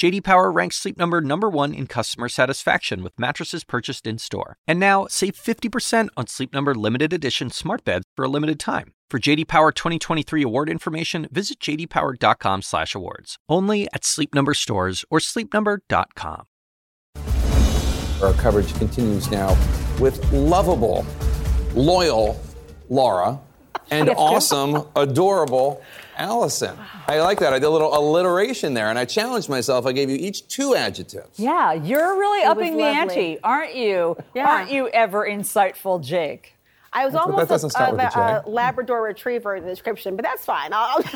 JD Power ranks Sleep Number number 1 in customer satisfaction with mattresses purchased in-store. And now, save 50% on Sleep Number limited edition smart beds for a limited time. For JD Power 2023 award information, visit jdpower.com/awards. Only at Sleep Number stores or sleepnumber.com. Our coverage continues now with lovable, loyal Laura and awesome, adorable Alisyn. I like that. I did a little alliteration there, and I challenged myself. I gave you each two adjectives. Yeah, you're really It upping the ante, aren't you? Yeah. Aren't you ever insightful, Jake? I was almost doesn't a, start of with a a, J. a Labrador Retriever in the description, but that's fine. I'll,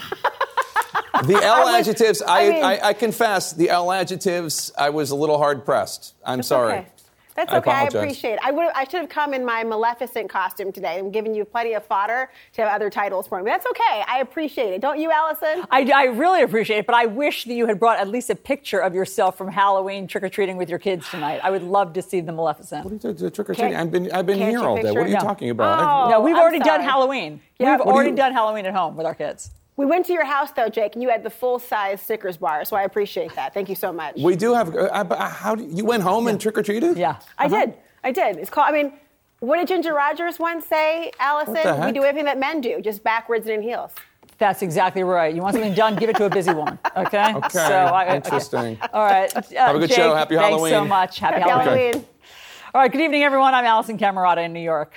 The L was- adjectives, I, I mean- I, I confess, the L adjectives, I was a little hard pressed. I'm sorry. Okay. That's I okay. I, appreciate it. I would. I should have come in my Maleficent costume today. I'm giving you plenty of fodder to have other titles for me. That's okay. I appreciate it. Don't you, Alisyn? I, I really appreciate it, but I wish that you had brought at least a picture of yourself from Halloween trick or treating with your kids tonight. I would love to see the Maleficent. The- the Trick or treating. I've been, I've been here you all day. picture What are you No. talking about? Oh. No, we've I'm already done. Halloween. Yeah. We've What already you- done Halloween at home with our kids. We went to your house though, Jake, and you had the full size Snickers bar, so I appreciate that. Thank you so much. we do have. Uh, uh, how do you went home and trick or treated? Yeah. I Uh-huh. did. I did. It's called. I mean, what did Ginger Rogers once say, Alisyn? We do everything that men do, just backwards and in heels. That's exactly right. You want something done, give it to a busy woman. Okay? Okay. So I, okay. Interesting. All right. Uh, Have a good Jake, show. Happy Halloween. thanks so much. Happy, Happy Halloween. Halloween. All right. Good evening, everyone. I'm Alisyn Camerota in New York.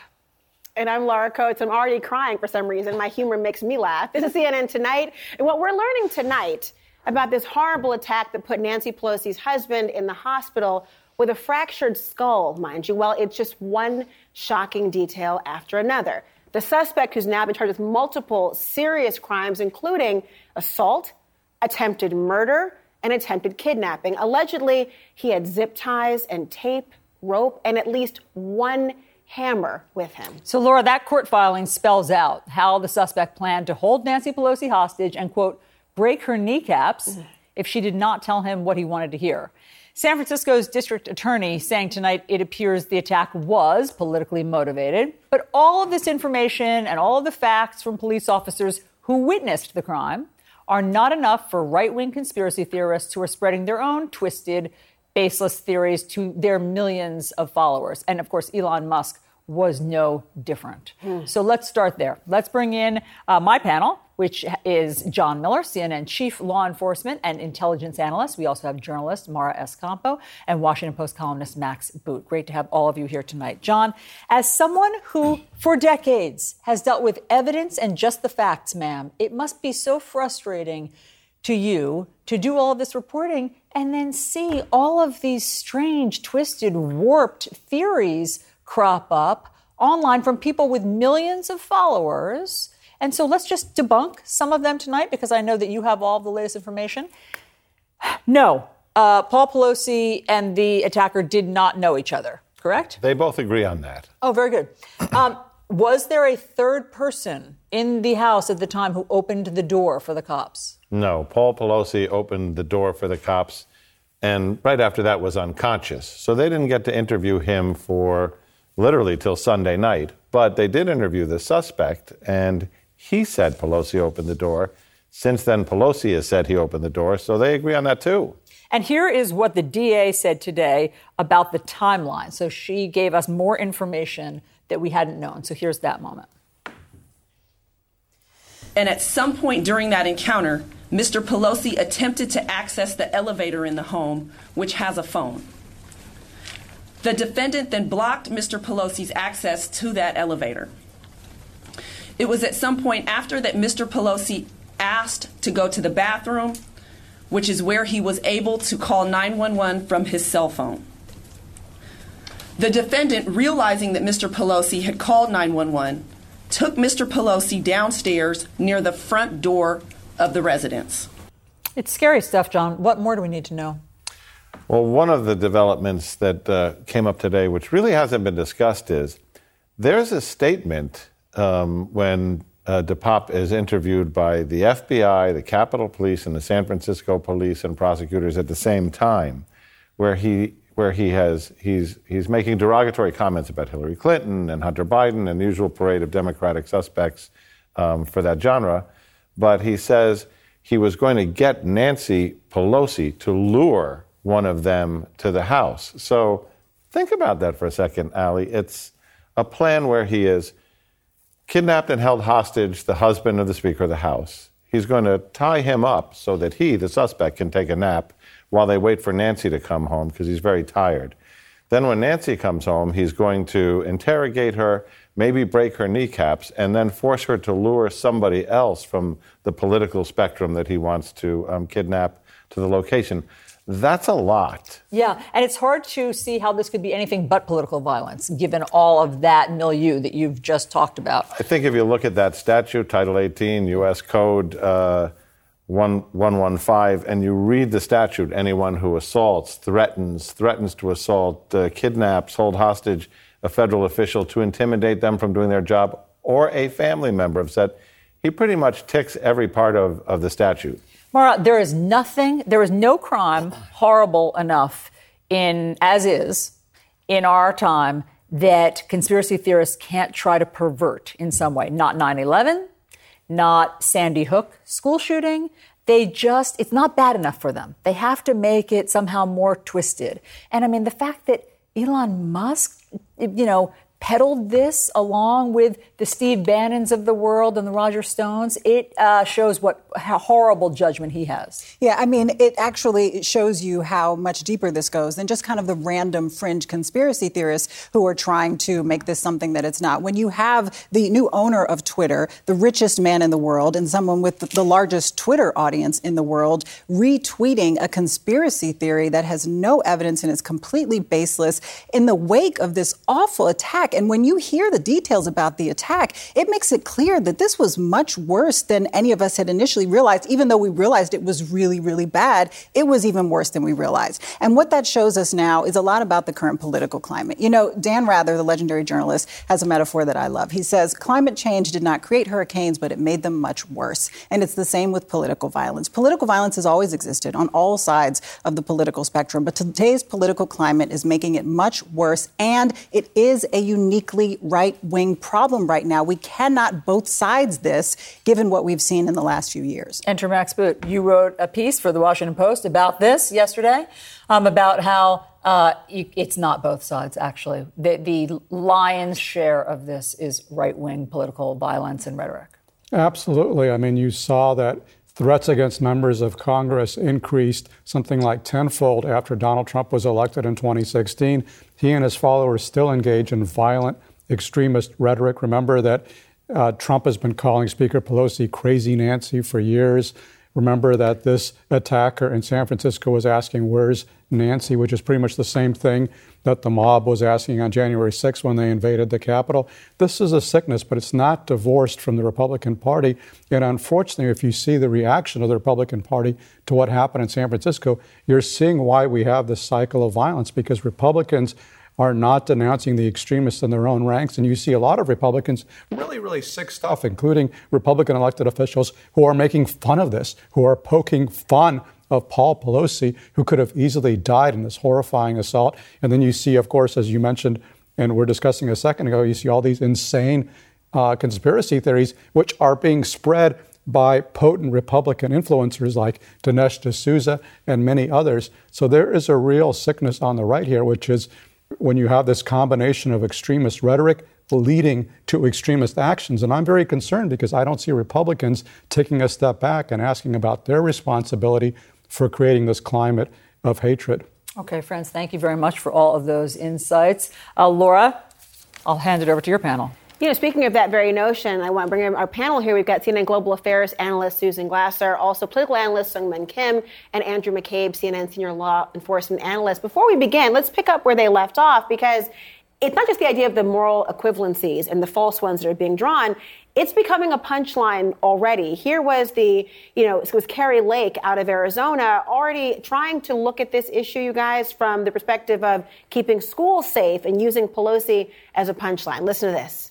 And I'm Laura Coates. I'm already crying for some reason. My humor makes me laugh. This is CNN Tonight. And what we're learning tonight about this horrible attack that put Nancy Pelosi's husband in the hospital with a fractured skull, mind you. Well, it's just one shocking detail after another. The suspect, who's now been charged with multiple serious crimes, including assault, attempted murder, and attempted kidnapping. Allegedly, he had zip ties and tape, rope, and at least one hammer with him. So, Laura, that court filing spells out how the suspect planned to hold Nancy Pelosi hostage and, quote, break her kneecaps if she did not tell him what he wanted to hear. San Francisco's district attorney saying tonight it appears the attack was politically motivated, but all of this information and all of the facts from police officers who witnessed the crime are not enough for right wing conspiracy theorists who are spreading their own twisted, baseless theories to their millions of followers. And of course, Elon Musk was no different. So let's start there. Let's bring in uh, my panel, which is John Miller, CNN chief law enforcement and intelligence analyst. We also have journalist Mara Escampo and Washington Post columnist Max Boot. Great to have all of you here tonight. John, as someone who for decades has dealt with evidence and just the facts, ma'am, it must be so frustrating to you to do all of this reporting and then see all of these strange, twisted, warped theories crop up online from people with millions of followers. And so let's just debunk some of them tonight because I know that you have all the latest information. No, uh, Paul Pelosi and the attacker did not know each other, correct? They both agree on that. Oh, very good. Um, was there a third person in the house at the time who opened the door for the cops? No, Paul Pelosi opened the door for the cops and right after that was unconscious. So they didn't get to interview him for literally till Sunday night. But they did interview the suspect and he said Pelosi opened the door. Since then, Pelosi has said he opened the door. So they agree on that too. And here is what the DA said today about the timeline. So she gave us more information that we hadn't known. So here's that moment. And at some point during that encounter, Mr. Pelosi attempted to access the elevator in the home, which has a phone. The defendant then blocked Mr. Pelosi's access to that elevator. It was at some point after that Mr. Pelosi asked to go to the bathroom, which is where he was able to call 911 from his cell phone. The defendant, realizing that Mr. Pelosi had called 911, took Mr. Pelosi downstairs near the front door of the residence. It's scary stuff, John. What more do we need to know? Well, one of the developments that uh, came up today, which really hasn't been discussed, is there's a statement um, when uh, DePape is interviewed by the FBI, the Capitol Police, and the San Francisco Police and prosecutors at the same time, where he where he has he's he's making derogatory comments about Hillary Clinton and Hunter Biden and the usual parade of Democratic suspects um, for that genre, but he says he was going to get Nancy Pelosi to lure one of them to the House. So think about that for a second, Ali. It's a plan where he is kidnapped and held hostage the husband of the Speaker of the House. He's going to tie him up so that he, the suspect, can take a nap while they wait for Nancy to come home because he's very tired. Then, when Nancy comes home, he's going to interrogate her, maybe break her kneecaps, and then force her to lure somebody else from the political spectrum that he wants to um, kidnap to the location. That's a lot. Yeah, and it's hard to see how this could be anything but political violence, given all of that milieu that you've just talked about. I think if you look at that statute, Title 18, U.S. Code uh, 115, and you read the statute, anyone who assaults, threatens, threatens to assault, uh, kidnaps, hold hostage a federal official to intimidate them from doing their job, or a family member have said, he pretty much ticks every part of, of the statute. Mara, there is nothing, there is no crime horrible enough in, as is, in our time that conspiracy theorists can't try to pervert in some way. Not 9 11, not Sandy Hook school shooting. They just, it's not bad enough for them. They have to make it somehow more twisted. And I mean, the fact that Elon Musk, you know, peddled this along with the Steve Bannons of the world and the Roger Stones, it uh, shows what how horrible judgment he has. Yeah, I mean, it actually shows you how much deeper this goes than just kind of the random fringe conspiracy theorists who are trying to make this something that it's not. When you have the new owner of Twitter, the richest man in the world, and someone with the largest Twitter audience in the world, retweeting a conspiracy theory that has no evidence and is completely baseless in the wake of this awful attack attack. And when you hear the details about the attack, it makes it clear that this was much worse than any of us had initially realized, even though we realized it was really, really bad. It was even worse than we realized. And what that shows us now is a lot about the current political climate. You know, Dan Rather, the legendary journalist, has a metaphor that I love. He says, climate change did not create hurricanes, but it made them much worse. And it's the same with political violence. Political violence has always existed on all sides of the political spectrum, but today's political climate is making it much worse, and it is a uniquely right wing problem right now. We cannot both sides this, given what we've seen in the last few years. Enter Max Boot. You wrote a piece for the Washington Post about this yesterday, um, about how uh, you, it's not both sides, actually. The, the lion's share of this is right wing political violence and rhetoric. Absolutely. I mean, you saw that threats against members of Congress increased something like tenfold after Donald Trump was elected in 2016. He and his followers still engage in violent extremist rhetoric. Remember that uh, Trump has been calling Speaker Pelosi crazy Nancy for years. Remember that this attacker in San Francisco was asking, Where's Nancy? which is pretty much the same thing that the mob was asking on January 6th when they invaded the Capitol. This is a sickness, but it's not divorced from the Republican Party. And unfortunately, if you see the reaction of the Republican Party to what happened in San Francisco, you're seeing why we have this cycle of violence because Republicans are not denouncing the extremists in their own ranks. And you see a lot of Republicans, really, really sick stuff, including Republican elected officials who are making fun of this, who are poking fun of Paul Pelosi, who could have easily died in this horrifying assault. And then you see, of course, as you mentioned, and we're discussing a second ago, you see all these insane uh, conspiracy theories, which are being spread by potent Republican influencers like Dinesh D'Souza and many others. So there is a real sickness on the right here, which is when you have this combination of extremist rhetoric leading to extremist actions. And I'm very concerned because I don't see Republicans taking a step back and asking about their responsibility for creating this climate of hatred. Okay, friends, thank you very much for all of those insights. Uh, Laura, I'll hand it over to your panel. You know, speaking of that very notion, I want to bring in our panel here. We've got CNN Global Affairs analyst Susan Glasser, also political analyst Seungmin Kim, and Andrew McCabe, CNN senior law enforcement analyst. Before we begin, let's pick up where they left off because it's not just the idea of the moral equivalencies and the false ones that are being drawn. It's becoming a punchline already. Here was the, you know, it was Kari Lake out of Arizona already trying to look at this issue, you guys, from the perspective of keeping schools safe and using Pelosi as a punchline. Listen to this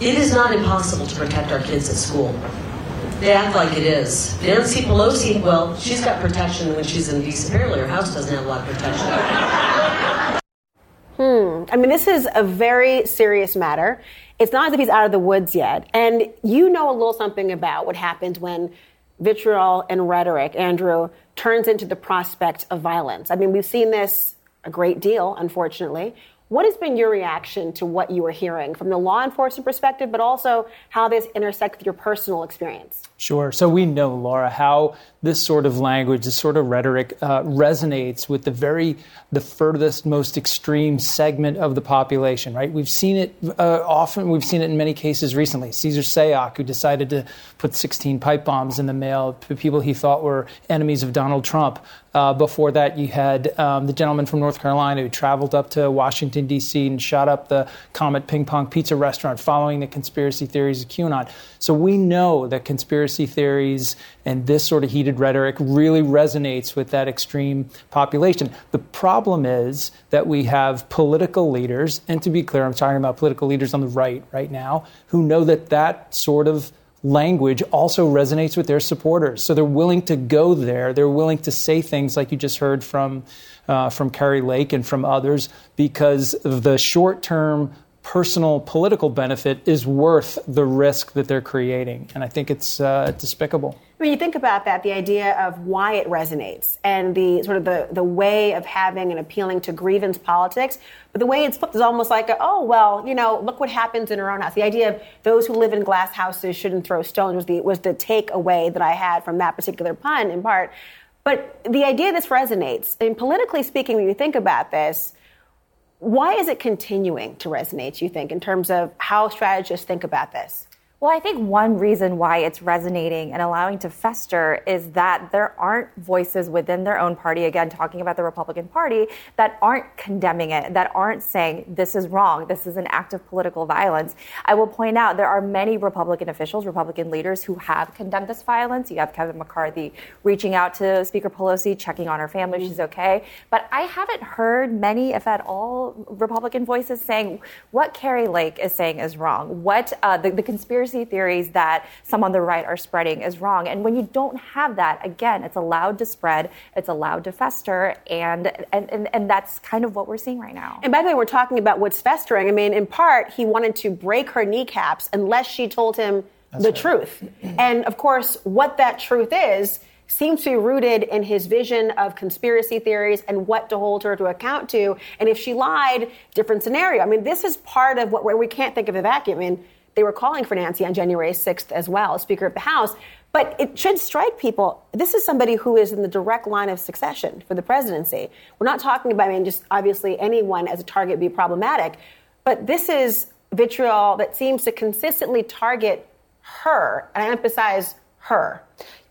It is not impossible to protect our kids at school. They act like it is. Nancy Pelosi, well, she's got protection when she's in DC. Apparently, her house doesn't have a lot of protection. Hmm. I mean, this is a very serious matter. It's not as if he's out of the woods yet. And you know a little something about what happens when vitriol and rhetoric, Andrew, turns into the prospect of violence. I mean, we've seen this a great deal, unfortunately. What has been your reaction to what you are hearing from the law enforcement perspective, but also how this intersects with your personal experience? Sure. So we know, Laura, how this sort of language, this sort of rhetoric uh, resonates with the very, the furthest, most extreme segment of the population, right? We've seen it uh, often, we've seen it in many cases recently. Cesar Sayoc, who decided to put 16 pipe bombs in the mail to people he thought were enemies of Donald Trump. Uh, before that, you had um, the gentleman from North Carolina who traveled up to Washington, D.C. and shot up the Comet Ping Pong Pizza restaurant following the conspiracy theories of QAnon. So we know that conspiracy theories and this sort of heated rhetoric really resonates with that extreme population. The problem is that we have political leaders, and to be clear, I'm talking about political leaders on the right right now, who know that that sort of language also resonates with their supporters. So they're willing to go there. They're willing to say things like you just heard from uh, from Kari Lake and from others because the short term personal political benefit is worth the risk that they're creating. And I think it's uh, despicable. When you think about that, the idea of why it resonates and the sort of the, the way of having and appealing to grievance politics, but the way it's flipped is almost like, a, oh, well, you know, look what happens in our own house. The idea of those who live in glass houses shouldn't throw stones was the, was the takeaway that I had from that particular pun in part. But the idea this resonates, and politically speaking, when you think about this, why is it continuing to resonate, you think, in terms of how strategists think about this? Well, I think one reason why it's resonating and allowing to fester is that there aren't voices within their own party, again, talking about the Republican Party, that aren't condemning it, that aren't saying this is wrong, this is an act of political violence. I will point out there are many Republican officials, Republican leaders who have condemned this violence. You have Kevin McCarthy reaching out to Speaker Pelosi, checking on her family, mm-hmm. she's okay. But I haven't heard many, if at all, Republican voices saying what Kari Lake is saying is wrong, what uh, the, the conspiracy conspiracy theories that some on the right are spreading is wrong. And when you don't have that, again, it's allowed to spread, it's allowed to fester, and and, and, and that's kind of what we're seeing right now. And by the way, we're talking about what's festering. I mean, in part, he wanted to break her kneecaps unless she told him that's the right. truth. And of course, what that truth is seems to be rooted in his vision of conspiracy theories and what to hold her to account to. And if she lied, different scenario. I mean, this is part of what we can't think of a vacuum. I mean, they were calling for Nancy on January 6th as well, Speaker of the House. But it should strike people. This is somebody who is in the direct line of succession for the presidency. We're not talking about, I mean, just obviously anyone as a target be problematic, but this is vitriol that seems to consistently target her, and I emphasize her.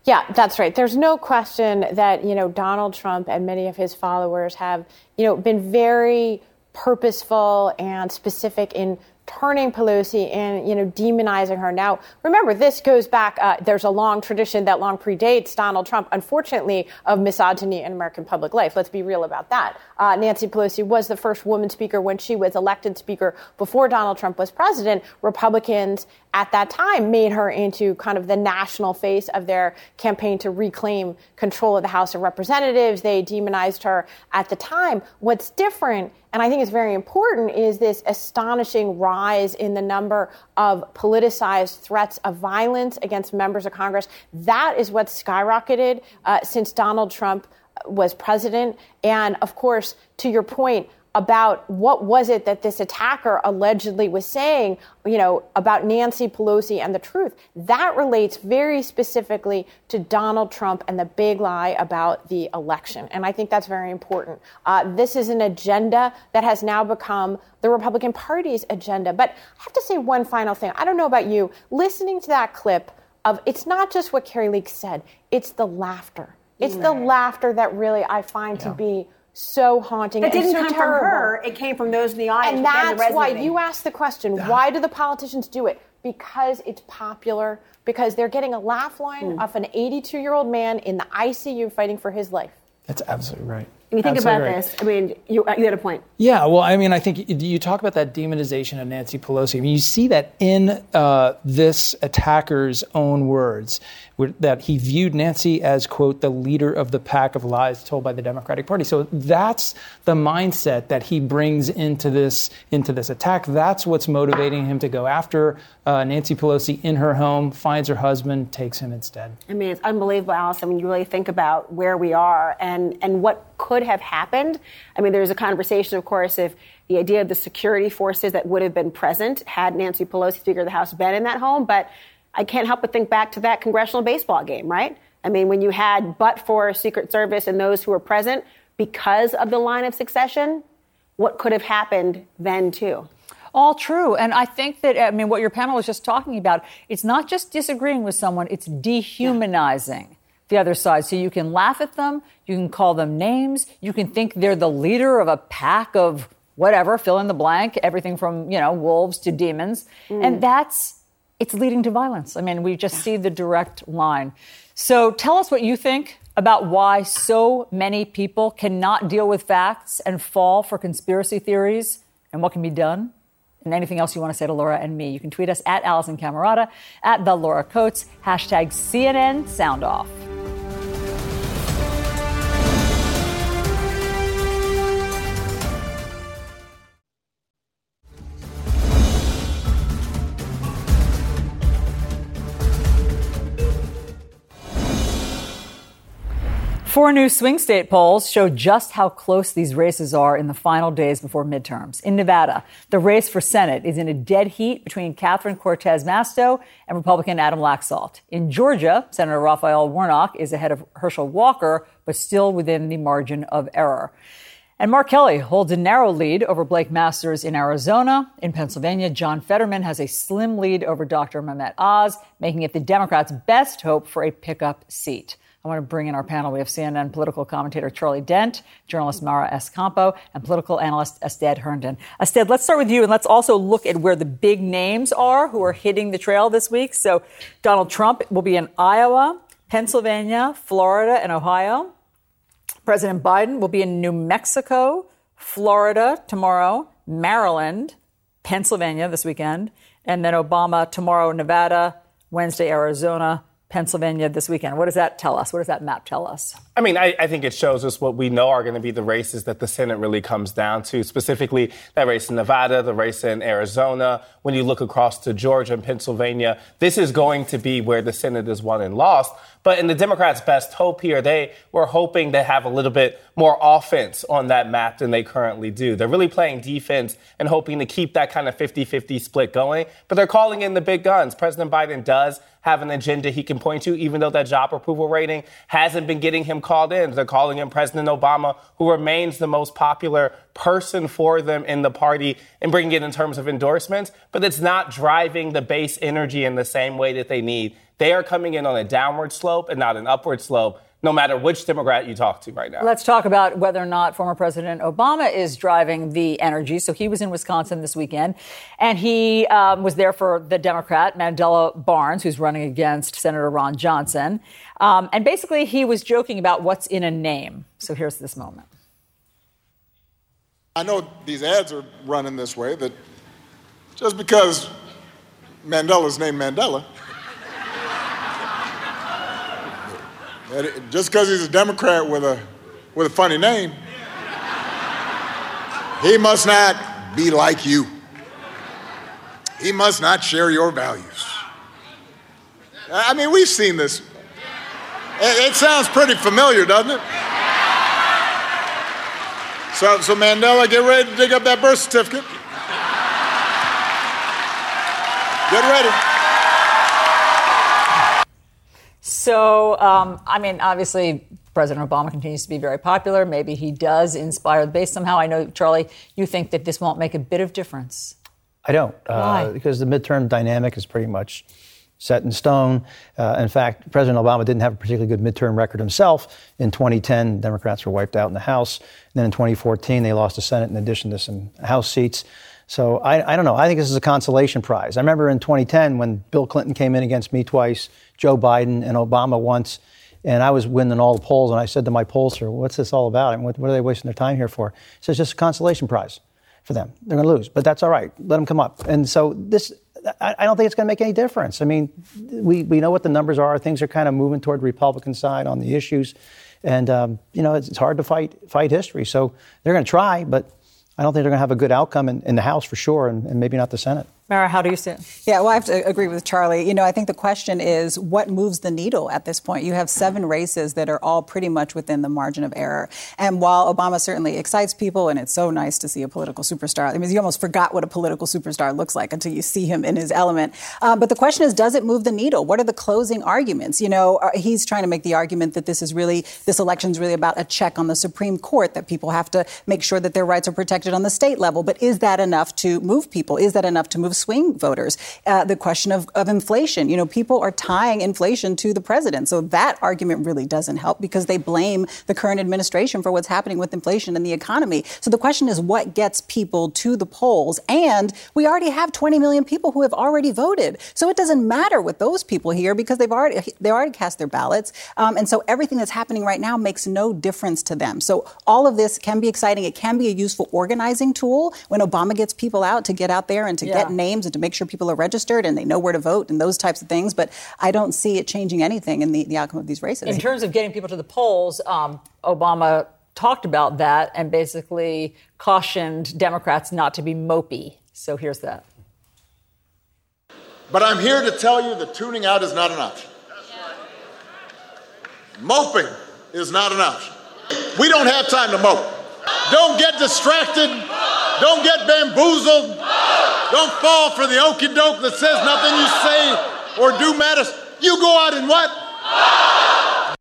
Yeah, that's right. There's no question that, you know, Donald Trump and many of his followers have, you know, been very purposeful and specific in turning Pelosi and you know demonizing her. Now, remember, this goes back. Uh, there's a long tradition that long predates Donald Trump, unfortunately, of misogyny in American public life. Let's be real about that. Uh, Nancy Pelosi was the first woman speaker when she was elected speaker before Donald Trump was president. Republicans at that time made her into kind of the national face of their campaign to reclaim control of the House of Representatives. They demonized her at the time. What's different and I think it's very important, is this astonishing rise in the number of politicized threats of violence against members of Congress. That is what's skyrocketed uh, since Donald Trump was president. And of course, to your point, about what was it that this attacker allegedly was saying, you know, about Nancy Pelosi and the truth. That relates very specifically to Donald Trump and the big lie about the election. And I think that's very important. Uh, this is an agenda that has now become the Republican Party's agenda. But I have to say one final thing. I don't know about you. Listening to that clip of it's not just what Kari Lake said, it's the laughter. It's the laughter that really I find yeah. to be so haunting. It didn't so come terrible. from her. It came from those in the audience. And that's why you asked the question: Why do the politicians do it? Because it's popular. Because they're getting a laugh line mm. off an 82-year-old man in the ICU fighting for his life. That's absolutely right. When you think Absolutely about right. this, I mean, you, you had a point. Yeah, well, I mean, I think you talk about that demonization of Nancy Pelosi. I mean, you see that in uh, this attacker's own words, where- that he viewed Nancy as, quote, the leader of the pack of lies told by the Democratic Party. So that's the mindset that he brings into this into this attack. That's what's motivating him to go after uh, Nancy Pelosi in her home, finds her husband, takes him instead. I mean, it's unbelievable, Alice. I mean, you really think about where we are and, and what could have happened. I mean, there's a conversation, of course, if the idea of the security forces that would have been present had Nancy Pelosi, Speaker of the House, been in that home. But I can't help but think back to that congressional baseball game, right? I mean, when you had but for Secret Service and those who were present because of the line of succession, what could have happened then, too? All true. And I think that, I mean, what your panel was just talking about, it's not just disagreeing with someone, it's dehumanizing the other side. So you can laugh at them, you can call them names, you can think they're the leader of a pack of whatever, fill in the blank, everything from, you know, wolves to demons. And mm. that's, it's leading to violence. I mean, we just see the direct line. So tell us what you think about why so many people cannot deal with facts and fall for conspiracy theories and what can be done and anything else you want to say to Laura and me. You can tweet us at Alisyn Camerota, at the Laura Coates, hashtag CNN Sound Off. Four new swing state polls show just how close these races are in the final days before midterms. In Nevada, the race for Senate is in a dead heat between Catherine Cortez Masto and Republican Adam Laxalt. In Georgia, Senator Raphael Warnock is ahead of Herschel Walker, but still within the margin of error. And Mark Kelly holds a narrow lead over Blake Masters in Arizona. In Pennsylvania, John Fetterman has a slim lead over Dr. Mehmet Oz, making it the Democrats' best hope for a pickup seat. I want to bring in our panel. We have CNN political commentator Charlie Dent, journalist Mara Escampo, and political analyst Astead Herndon. Astead, let's start with you, and let's also look at where the big names are who are hitting the trail this week. So Donald Trump will be in Iowa, Pennsylvania, Florida, and Ohio. President Biden will be in New Mexico, Florida tomorrow, Maryland, Pennsylvania this weekend, and then Obama tomorrow, Nevada, Wednesday, Arizona, Pennsylvania this weekend. What does that tell us? What does that map tell us? I mean, I, I, think it shows us what we know are going to be the races that the Senate really comes down to, specifically that race in Nevada, the race in Arizona. When you look across to Georgia and Pennsylvania, this is going to be where the Senate is won and lost. But in the Democrats' best hope here, they were hoping to have a little bit more offense on that map than they currently do. They're really playing defense and hoping to keep that kind of 50 50 split going. But they're calling in the big guns. President Biden does have an agenda he can point to, even though that job approval rating hasn't been getting him called in. They're calling in President Obama, who remains the most popular person for them in the party and bringing it in terms of endorsements, but it's not driving the base energy in the same way that they need. They are coming in on a downward slope and not an upward slope. No matter which Democrat you talk to right now. Let's talk about whether or not former President Obama is driving the energy. So he was in Wisconsin this weekend, and he um, was there for the Democrat Mandela Barnes, who's running against Senator Ron Johnson. Um, and basically, he was joking about what's in a name. So here's this moment. I know these ads are running this way that just because Mandela's named Mandela, that it- just because he's a Democrat with a with a funny name, he must not be like you. He must not share your values. I mean, we've seen this. It, it sounds pretty familiar, doesn't it? So, so Mandela, get ready to dig up that birth certificate. Get ready. So, um, I mean, obviously, President Obama continues to be very popular. Maybe he does inspire the base somehow. I know, Charlie, you think that this won't make a bit of difference. I don't, Why? uh, because the midterm dynamic is pretty much set in stone. Uh, in fact, President Obama didn't have a particularly good midterm record himself. In 2010, Democrats were wiped out in the House. And then in 2014, they lost the Senate in addition to some House seats. So I, I don't know. I think this is a consolation prize. I remember in 2010 when Bill Clinton came in against me twice, Joe Biden, and Obama once. And I was winning all the polls, and I said to my pollster, "What's this all about? What, what are they wasting their time here for?" He says, "Just a consolation prize for them. They're going to lose, but that's all right. Let them come up." And so this, I, I don't think it's going to make any difference. I mean, we we know what the numbers are. Things are kind of moving toward the Republican side on the issues, and um, you know it's, it's hard to fight fight history. So they're going to try, but I don't think they're going to have a good outcome in, in the House for sure, and, and maybe not the Senate. Mara, how do you see it? Yeah, well, I have to agree with Charlie. You know, I think the question is what moves the needle at this point? You have seven races that are all pretty much within the margin of error. And while Obama certainly excites people, and it's so nice to see a political superstar, I mean, you almost forgot what a political superstar looks like until you see him in his element. Um, but the question is, does it move the needle? What are the closing arguments? You know, uh, he's trying to make the argument that this is really, this election is really about a check on the Supreme Court, that people have to make sure that their rights are protected on the state level. But is that enough to move people? Is that enough to move swing voters. Uh, the question of, of inflation. You know, people are tying inflation to the president. So that argument really doesn't help because they blame the current administration for what's happening with inflation and the economy. So the question is what gets people to the polls? And we already have 20 million people who have already voted. So it doesn't matter with those people here because they've already they already cast their ballots. Um, and so everything that's happening right now makes no difference to them. So all of this can be exciting. It can be a useful organizing tool when Obama gets people out to get out there and to yeah. get names and to make sure people are registered and they know where to vote and those types of things. But I don't see it changing anything in the, the outcome of these races. In terms of getting people to the polls, um, Obama talked about that and basically cautioned Democrats not to be mopey. So here's that. But I'm here to tell you that tuning out is not an option. Moping is not an option. We don't have time to mope. Don't get distracted. Don't get bamboozled. Don't fall for the okey doke that says nothing you say or do matters. You go out and what?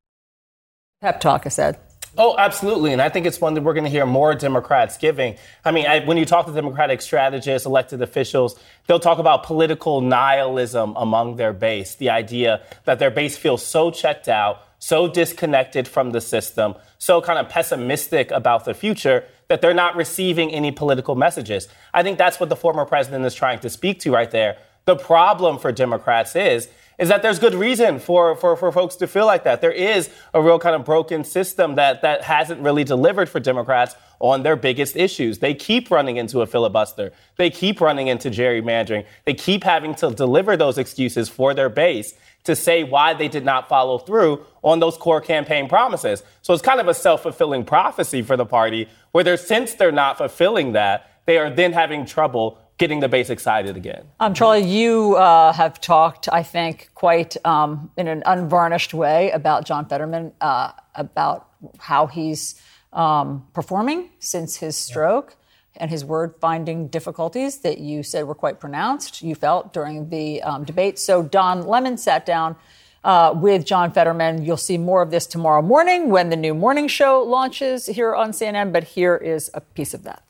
Pep talk, I said. Oh, absolutely. And I think it's one that we're going to hear more Democrats giving. I mean, I, when you talk to Democratic strategists, elected officials, they'll talk about political nihilism among their base. The idea that their base feels so checked out, so disconnected from the system, so kind of pessimistic about the future that they're not receiving any political messages. I think that's what the former president is trying to speak to right there. The problem for Democrats is is that there's good reason for, for, for folks to feel like that. There is a real kind of broken system that, that hasn't really delivered for Democrats on their biggest issues. They keep running into a filibuster. They keep running into gerrymandering. They keep having to deliver those excuses for their base to say why they did not follow through on those core campaign promises. So it's kind of a self fulfilling prophecy for the party, where they're, since they're not fulfilling that, they are then having trouble getting the base excited again. Um, Charlie, you uh, have talked, I think, quite um, in an unvarnished way about John Fetterman, uh, about how he's um, performing since his stroke and his word finding difficulties that you said were quite pronounced, you felt during the um, debate. So Don Lemon sat down uh, with John Fetterman. You'll see more of this tomorrow morning when the new morning show launches here on CNN, but here is a piece of that.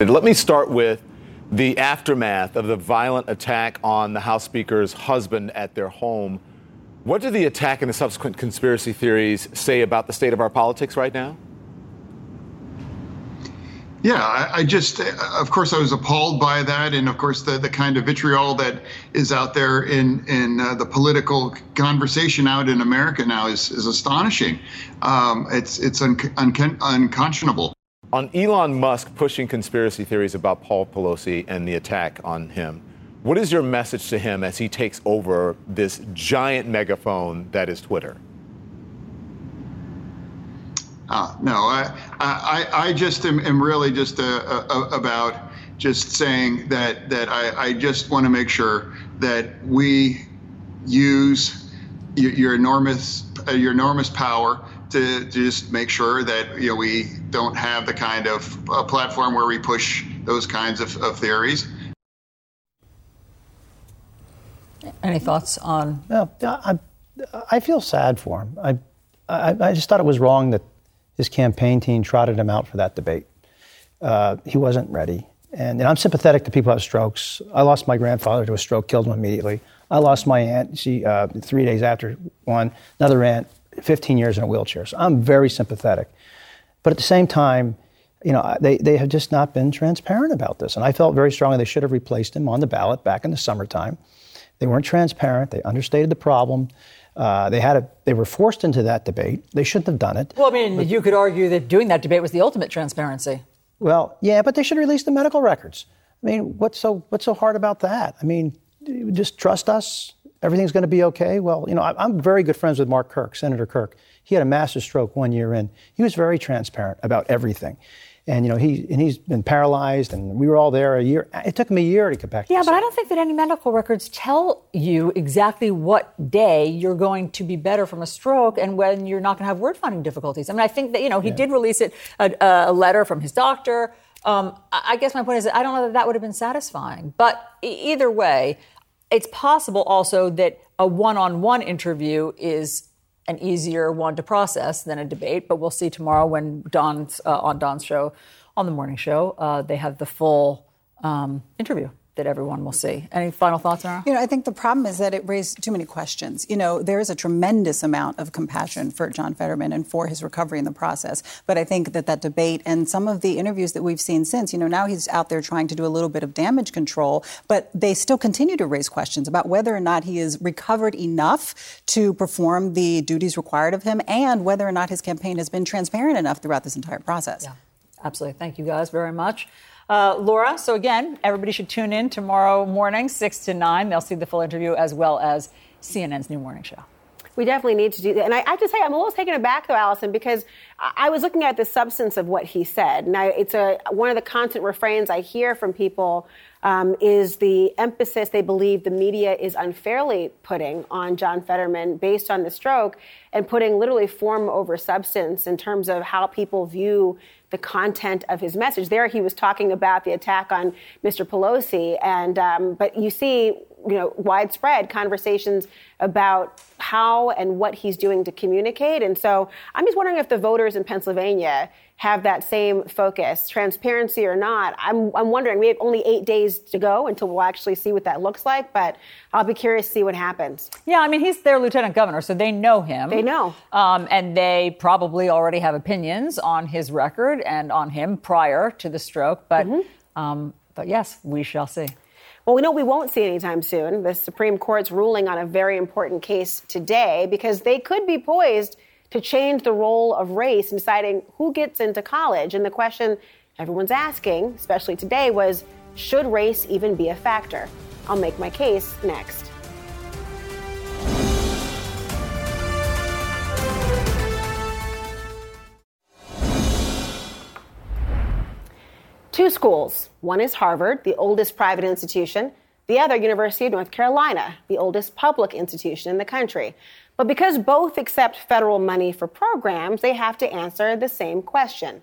Let me start with the aftermath of the violent attack on the House Speaker's husband at their home. What do the attack and the subsequent conspiracy theories say about the state of our politics right now? Yeah, I, I, just, of course, I was appalled by that, and of course, the, the kind of vitriol that is out there in in uh, the political conversation out in America now is is astonishing. Um, it's it's un- un- unconscionable. On Elon Musk pushing conspiracy theories about Paul Pelosi and the attack on him, what is your message to him as he takes over this giant megaphone that is Twitter? Uh, no, I, I, I just am, am really just uh, uh, about just saying that that I, I just want to make sure that we use your, your enormous uh, your enormous power to, to, just make sure that you know we don't have the kind of uh, platform where we push those kinds of, of theories. Any thoughts on? No, I, I feel sad for him. I, I, I just thought it was wrong that his campaign team trotted him out for that debate. Uh, he wasn't ready. And, and, I'm sympathetic to people who have strokes. I lost my grandfather to a stroke, killed him immediately. I lost my aunt, she, uh, three days after one, another aunt, 15 years in a wheelchair. So I'm very sympathetic. But at the same time, you know, they, they have just not been transparent about this. And I felt very strongly they should have replaced him on the ballot back in the summertime. They weren't transparent. They understated the problem. Uh, they had a, they were forced into that debate. They shouldn't have done it. Well, I mean, but, you could argue that doing that debate was the ultimate transparency. Well, yeah, but they should release the medical records. I mean, what's so what's so hard about that? I mean, just trust us. Everything's going to be okay. Well, you know, I'm very good friends with Mark Kirk, Senator Kirk. He had a massive stroke one year in. He was very transparent about everything and you know he and he's been paralyzed, and we were all there a year. It took him a year to get back. Yeah, but I don't think that any medical records tell you exactly what day you're going to be better from a stroke and when you're not going to have word finding difficulties. I mean, I think that you know he yeah. did release it a, a, letter from his doctor. Um, I guess my point is that I don't know that that would have been satisfying, but either way, it's possible also that a one-on-one interview is an easier one to process than a debate. But we'll see tomorrow when Don's uh, on Don's show, on the morning show, uh, they have the full um, interview that everyone will see. Any final thoughts, Nora? You know, I think the problem is that it raised too many questions. You know, there is a tremendous amount of compassion for John Fetterman and for his recovery in the process. But I think that that debate and some of the interviews that we've seen since, you know, now he's out there trying to do a little bit of damage control, but they still continue to raise questions about whether or not he is recovered enough to perform the duties required of him and whether or not his campaign has been transparent enough throughout this entire process. Yeah, absolutely. Thank you guys very much. Uh, Laura, so again, everybody should tune in tomorrow morning, 6 to 9. They'll see the full interview as well as CNN's new morning show. We definitely need to do that. And I, I have to say, I'm a little taken aback, though, Alisyn, because I was looking at the substance of what he said. I, it's a, one of the constant refrains I hear from people um, is the emphasis they believe the media is unfairly putting on John Fetterman based on the stroke and putting literally form over substance in terms of how people view the content of his message. There, he was talking about the attack on Mr. Pelosi, and um, but you see, you know, widespread conversations about how and what he's doing to communicate. And so, I'm just wondering if the voters in Pennsylvania have that same focus, transparency or not. I'm, I'm wondering, we have only eight days to go until we'll actually see what that looks like, but I'll be curious to see what happens. Yeah, I mean, he's their lieutenant governor, so they know him. They know. Um, and they probably already have opinions on his record and on him prior to the stroke, but, mm-hmm. um, but yes, we shall see. Well, we know we won't see anytime soon. The Supreme Court's ruling on a very important case today because they could be poised to change the role of race in deciding who gets into college. And the question everyone's asking, especially today, was should race even be a factor? I'll make my case next. Two schools. One is Harvard, the oldest private institution. The other, University of North Carolina, the oldest public institution in the country. But because both accept federal money for programs, they have to answer the same question.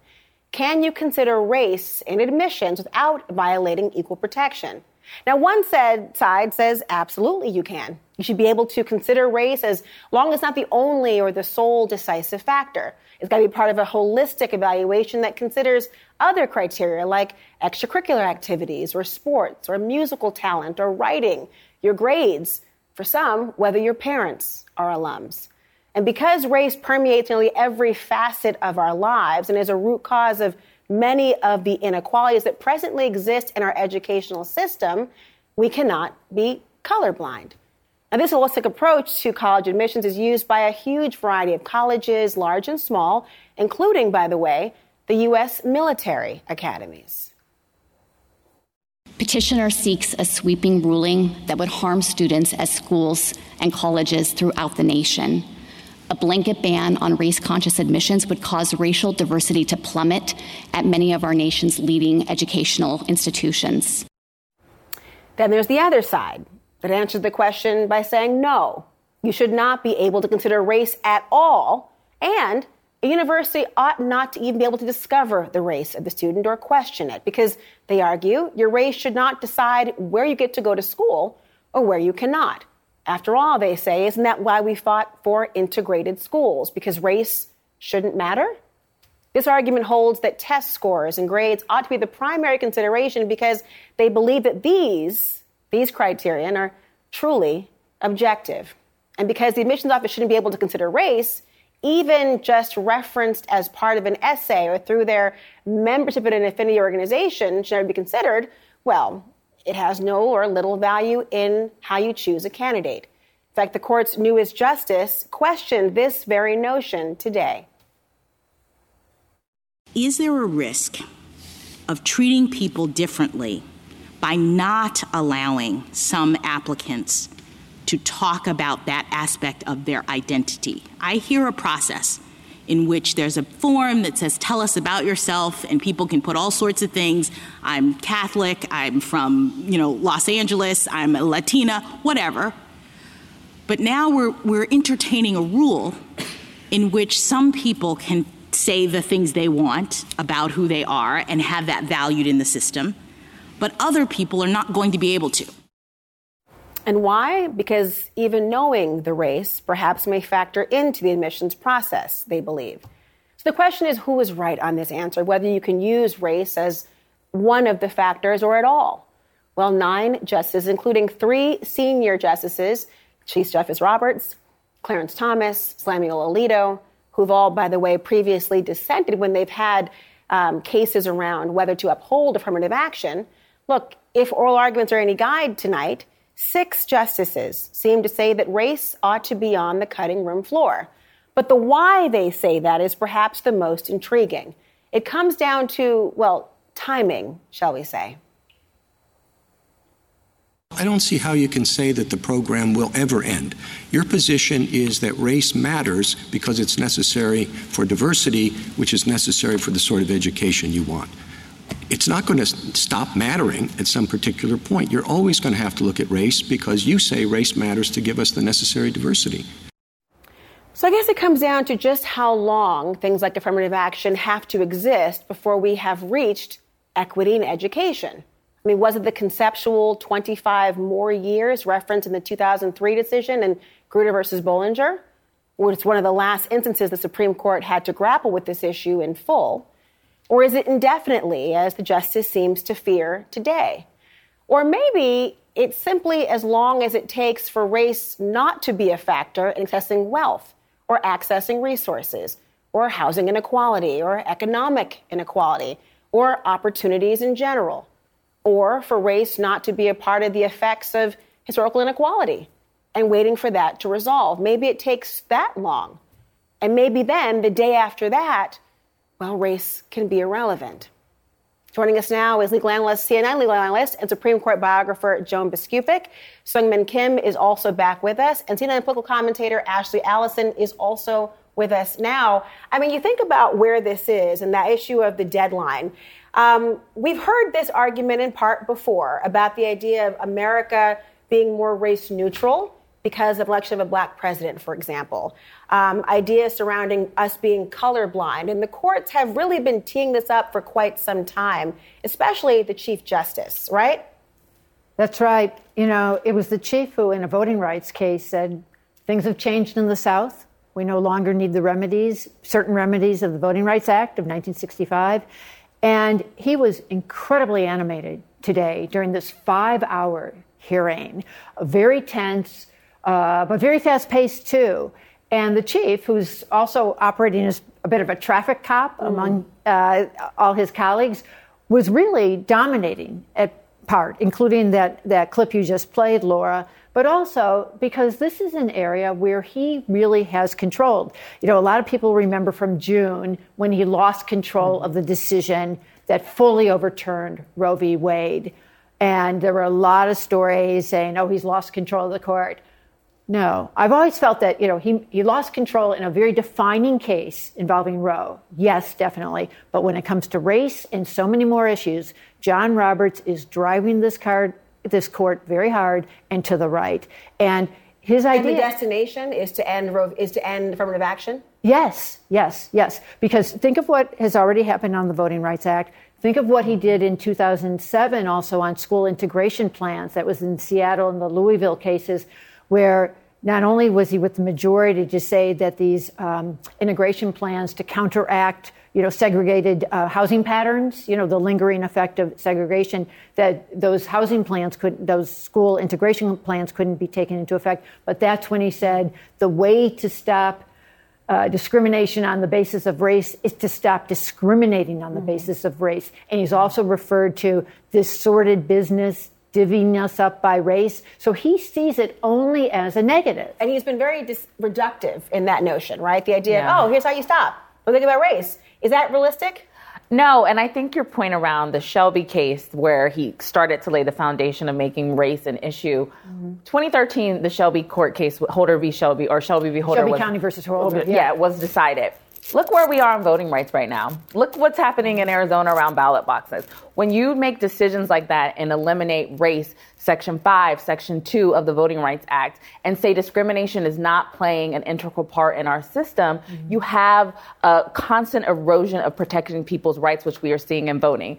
Can you consider race in admissions without violating equal protection? Now, one said, side says absolutely you can. You should be able to consider race as long as it's not the only or the sole decisive factor. It's got to be part of a holistic evaluation that considers other criteria like extracurricular activities or sports or musical talent or writing, your grades, for some, whether your parents are alums. And because race permeates nearly every facet of our lives and is a root cause of many of the inequalities that presently exist in our educational system, we cannot be colorblind. Now, this holistic approach to college admissions is used by a huge variety of colleges, large and small, including, by the way, the U.S. military academies. Petitioner seeks a sweeping ruling that would harm students at schools and colleges throughout the nation. A blanket ban on race conscious admissions would cause racial diversity to plummet at many of our nation's leading educational institutions. Then there's the other side that answers the question by saying no, you should not be able to consider race at all, and a university ought not to even be able to discover the race of the student or question it because they argue your race should not decide where you get to go to school or where you cannot. After all, they say, isn't that why we fought for integrated schools? Because race shouldn't matter? This argument holds that test scores and grades ought to be the primary consideration because they believe that these, these criterion are truly objective. And because the admissions office shouldn't be able to consider race, even just referenced as part of an essay or through their membership in an affinity organization should never be considered, well, it has no or little value in how you choose a candidate. In fact, the court's newest justice questioned this very notion today. Is there a risk of treating people differently by not allowing some applicants to talk about that aspect of their identity? I hear a process in which there's a form that says, Tell us about yourself, and people can put all sorts of things. I'm Catholic, I'm from, you know, Los Angeles, I'm a Latina, whatever. But now we're, we're entertaining a rule in which some people can say the things they want about who they are and have that valued in the system, but other people are not going to be able to. And why? Because even knowing the race perhaps may factor into the admissions process, they believe. So the question is who is right on this answer, whether you can use race as one of the factors or at all. Well, nine justices, including three senior justices, Chief Justice Roberts, Clarence Thomas, Samuel Alito, who've all, by the way, previously dissented when they've had um, cases around whether to uphold affirmative action. Look, if oral arguments are any guide tonight, six justices seem to say that race ought to be on the cutting room floor. But the why they say that is perhaps the most intriguing. It comes down to, well, timing, shall we say. I don't see how you can say that the program will ever end. Your position is that race matters because it's necessary for diversity, which is necessary for the sort of education you want. It's not going to stop mattering at some particular point. You're always going to have to look at race because you say race matters to give us the necessary diversity. So I guess it comes down to just how long things like affirmative action have to exist before we have reached equity in education. I mean, was it the conceptual 25 more years referenced in the 2003 decision in Grutter versus Bollinger? Which is one of the last instances the Supreme Court had to grapple with this issue in full. Or is it indefinitely, as the justice seems to fear today? Or maybe it's simply as long as it takes for race not to be a factor in accessing wealth or accessing resources or housing inequality or economic inequality or opportunities in general or for race not to be a part of the effects of historical inequality and waiting for that to resolve. Maybe it takes that long. And maybe then, the day after that, well, race can be irrelevant. Joining us now is legal analyst, CNN legal analyst, and Supreme Court biographer Joan Biskupic. Seungmin Kim is also back with us, and CNN political commentator Ashley Allison is also with us now. I mean, you think about where this is and that issue of the deadline. Um, we've heard this argument in part before about the idea of America being more race neutral because of election of a black president, for example. Um, ideas surrounding us being colorblind. And the courts have really been teeing this up for quite some time, especially the Chief Justice, right? That's right. You know, it was the chief who, in a voting rights case, said things have changed in the South. We no longer need the remedies, certain remedies of the Voting Rights Act of 1965. And he was incredibly animated today during this five hour hearing, a very tense, uh, but very fast paced too. And the chief, who's also operating as a bit of a traffic cop mm. among uh, all his colleagues, was really dominating at part, including that, that clip you just played, Laura, but also because this is an area where he really has controlled. You know, a lot of people remember from June when he lost control of the decision that fully overturned Roe v. Wade. And there were a lot of stories saying, oh, he's lost control of the court. No, I've always felt that, you know, he, he lost control in a very defining case involving Roe. Yes, definitely. But when it comes to race and so many more issues, John Roberts is driving this card this court very hard and to the right. And his idea. And the destination is to end Roe is to end affirmative action. Yes, yes, yes. Because think of what has already happened on the Voting Rights Act. Think of what he did in 2007 also on school integration plans. That was in Seattle and the Louisville cases, where not only was he with the majority to say that these um, integration plans to counteract you know, segregated uh, housing patterns, you know, the lingering effect of segregation, that those housing plans could, those school integration plans couldn't be taken into effect. But that's when he said the way to stop uh, discrimination on the basis of race is to stop discriminating on the mm-hmm. basis of race. And he's also referred to this sordid business divvying us up by race. So he sees it only as a negative. And he's been very dis- reductive in that notion, right? The idea Yeah. of, oh, here's how you stop. We'll think about race. Is that realistic? No, and I think your point around the Shelby case, where he started to lay the foundation of making race an issue. Mm-hmm. 2013, the Shelby court case, Holder v. Shelby, or Shelby v. Holder. Shelby was, County versus Holder, Yeah. yeah. was decided. Look where we are on voting rights right now. Look what's happening in Arizona around ballot boxes. When you make decisions like that and eliminate race, Section 5, Section 2 of the Voting Rights Act, and say discrimination is not playing an integral part in our system, mm-hmm. you have a constant erosion of protecting people's rights, which we are seeing in voting.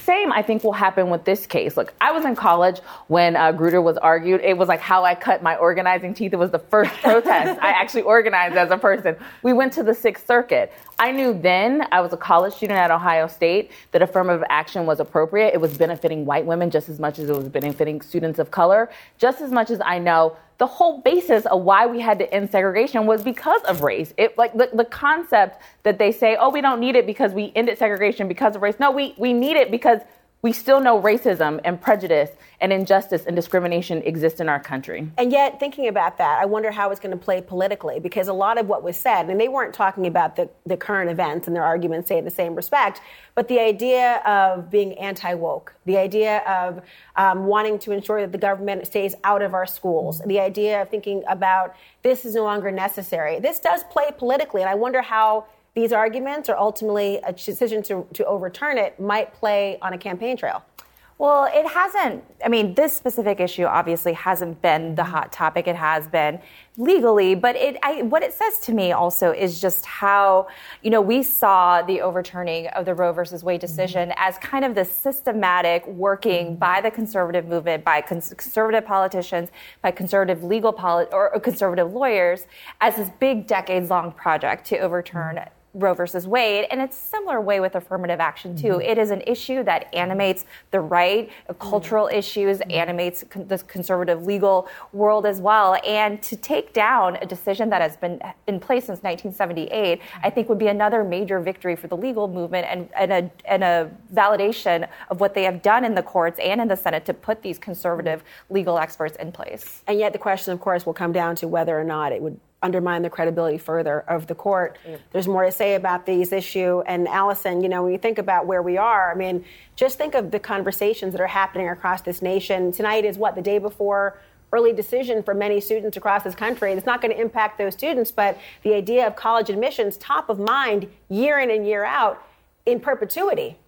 Same, I think, will happen with this case. Look, I was in college when uh, Grutter was argued. It was like how I cut my organizing teeth. It was the first protest I actually organized as a person. We went to the Sixth Circuit. I knew then, I was a college student at Ohio State, that affirmative action was appropriate. It was benefiting white women just as much as it was benefiting students of color. Just as much as I know the whole basis of why we had to end segregation was because of race. It like the, the concept that they say, oh, we don't need it because we ended segregation because of race. No, we, we need it because we still know racism and prejudice and injustice and discrimination exist in our country. And yet, thinking about that, I wonder how it's going to play politically because a lot of what was said, and they weren't talking about the, the current events and their arguments say in the same respect, but the idea of being anti woke, the idea of um, wanting to ensure that the government stays out of our schools, the idea of thinking about this is no longer necessary. This does play politically, and I wonder how these arguments or ultimately a decision to, to overturn it might play on a campaign trail. Well, it hasn't. I mean, this specific issue obviously hasn't been the hot topic. It has been legally, but it. I, what it says to me also is just how you know we saw the overturning of the Roe versus Wade mm-hmm. decision as kind of the systematic working mm-hmm. by the conservative movement, by cons- conservative politicians, by conservative legal poli- or conservative lawyers, as this big decades-long project to overturn. Mm-hmm. Roe versus Wade, and it's a similar way with affirmative action too. Mm-hmm. It is an issue that animates the right, mm-hmm. cultural issues, mm-hmm. animates con- the conservative legal world as well. And to take down a decision that has been in place since 1978, I think would be another major victory for the legal movement and, and, a, and a validation of what they have done in the courts and in the Senate to put these conservative legal experts in place. And yet, the question, of course, will come down to whether or not it would undermine the credibility further of the court. There's more to say about these issue. And Alisyn, you know, when you think about where we are, I mean, just think of the conversations that are happening across this nation. Tonight is what the day before early decision for many students across this country. It's not going to impact those students, but the idea of college admissions top of mind year in and year out in perpetuity.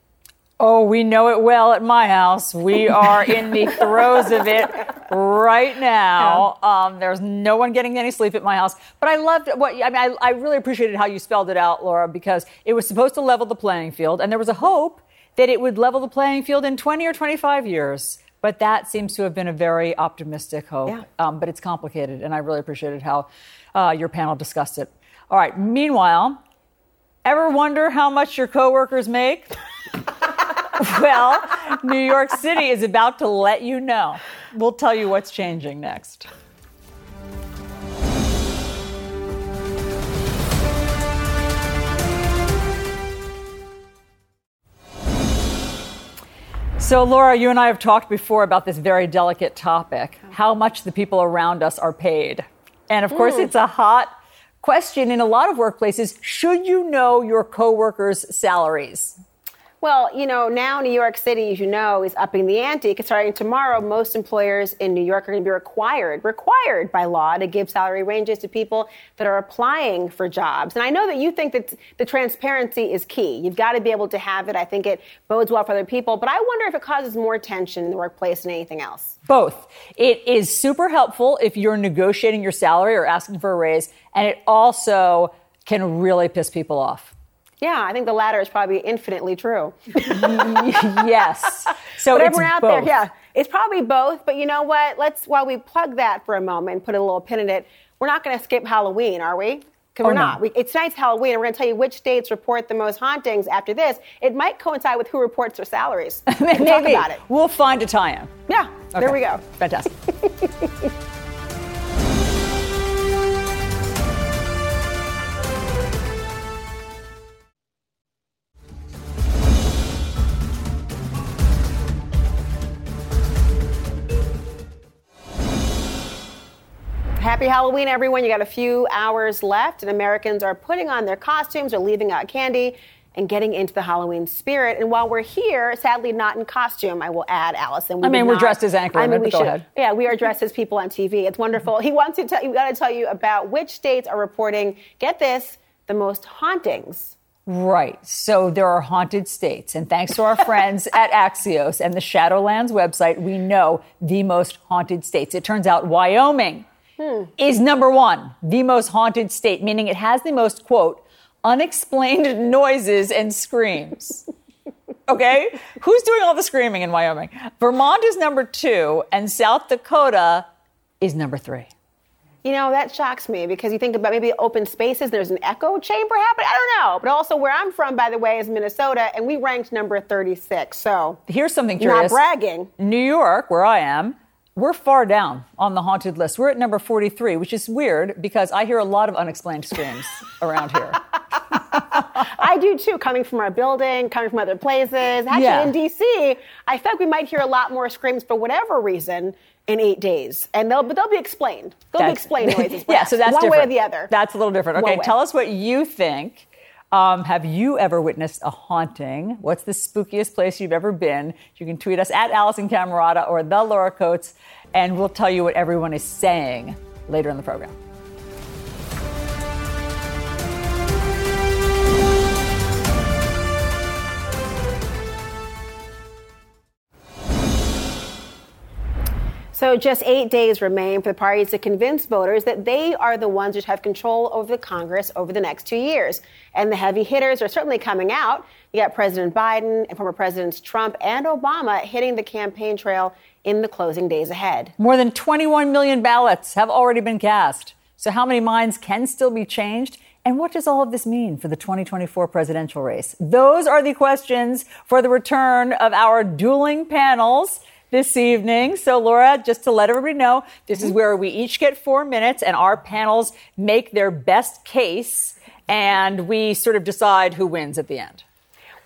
Oh, we know it well at my house. We are in the throes of it right now. Um, there's no one getting any sleep at my house. But I loved what I mean. I, I really appreciated how you spelled it out, Laura, because it was supposed to level the playing field, and there was a hope that it would level the playing field in 20 or 25 years. But that seems to have been a very optimistic hope. Um, but it's complicated, and I really appreciated how uh, your panel discussed it. All right. Meanwhile, ever wonder how much your coworkers make? well, New York City is about to let you know. We'll tell you what's changing next. So, Laura, you and I have talked before about this very delicate topic how much the people around us are paid. And of course, Mm. it's a hot question in a lot of workplaces. Should you know your coworkers' salaries? Well, you know, now New York City, as you know, is upping the ante starting tomorrow, most employers in New York are going to be required, required by law to give salary ranges to people that are applying for jobs. And I know that you think that the transparency is key. You've got to be able to have it. I think it bodes well for other people. But I wonder if it causes more tension in the workplace than anything else. Both. It is super helpful if you're negotiating your salary or asking for a raise, and it also can really piss people off. Yeah, I think the latter is probably infinitely true. yes. So but everyone out there, yeah, it's probably both. But you know what? Let's while we plug that for a moment put a little pin in it. We're not going to skip Halloween, are we? 'Cause Oh, we're no. not. We, it's tonight's Halloween, and we're going to tell you which states report the most hauntings after this. It might coincide with who reports their salaries. We'll talk Maybe. about it. We'll find a tie-in. Yeah, there we go. Fantastic. Happy Halloween, everyone. You got a few hours left, and Americans are putting on their costumes or leaving out candy and getting into the Halloween spirit. And while we're here, sadly not in costume, I will add, Alisyn. I mean, we're not- dressed as Anchorman, I mean, we go should. ahead. Yeah, we are dressed as people on TV. It's wonderful. He wants to tell you, got to tell you about which states are reporting, get this, the most hauntings. Right. So there are haunted states. And thanks to our friends at Axios and the Shadowlands website, we know the most haunted states. It turns out Wyoming Hmm. is number one, the most haunted state, meaning it has the most, quote, unexplained noises and screams. Okay? Who's doing all the screaming in Wyoming? Vermont is number two, and South Dakota is number three. You know, that shocks me because you think about maybe open spaces, there's an echo chamber happening. I don't know. But also, where I'm from, by the way, is Minnesota, and we ranked number 36. So Here's something curious. Not bragging. New York, where I am, we're far down on the haunted list. We're at number 43, which is weird because I hear a lot of unexplained screams around here. I do too, coming from our building, coming from other places. Actually, Yeah. in DC, I feel like we might hear a lot more screams for whatever reason in eight days, and they'll but they'll be explained. They'll be explained noises. yeah, so that's one different. way or the other. That's a little different. Okay, tell us what you think. Um, have you ever witnessed a haunting? What's the spookiest place you've ever been? You can tweet us at Alisyn Camerota or the Laura Coates, and we'll tell you what everyone is saying later in the program. So just eight days remain for the parties to convince voters that they are the ones which have control over the Congress over the next two years. And the heavy hitters are certainly coming out. You got President Biden and former Presidents Trump and Obama hitting the campaign trail in the closing days ahead. More than 21 million ballots have already been cast. So, how many minds can still be changed? And what does all of this mean for the 2024 presidential race? Those are the questions for the return of our dueling panels this evening. So, Laura, just to let everybody know, this is mm-hmm. where we each get four minutes and our panels make their best case and we sort of decide who wins at the end.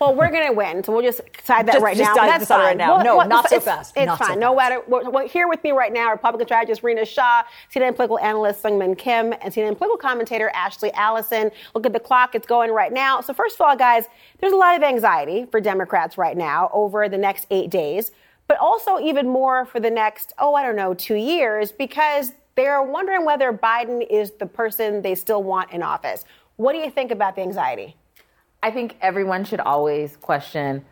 Well, we're going to win, so we'll just decide that Just- right just now. decide- That's decide right now. Well, No, well, not it's, so fast. It's Not so fine. no matter. Well, well, here with me right now, Republican strategist Rina Shah, CNN political analyst Seungmin Kim, and CNN political commentator Ashley Allison. Look at the clock; it's going right now. So, first of all, guys, there's a lot of anxiety for Democrats right now over the next eight days, but also even more for the next, oh, I don't know, two years, because they're wondering whether Biden is the person they still want in office. What do you think about the anxiety? I think everyone should always question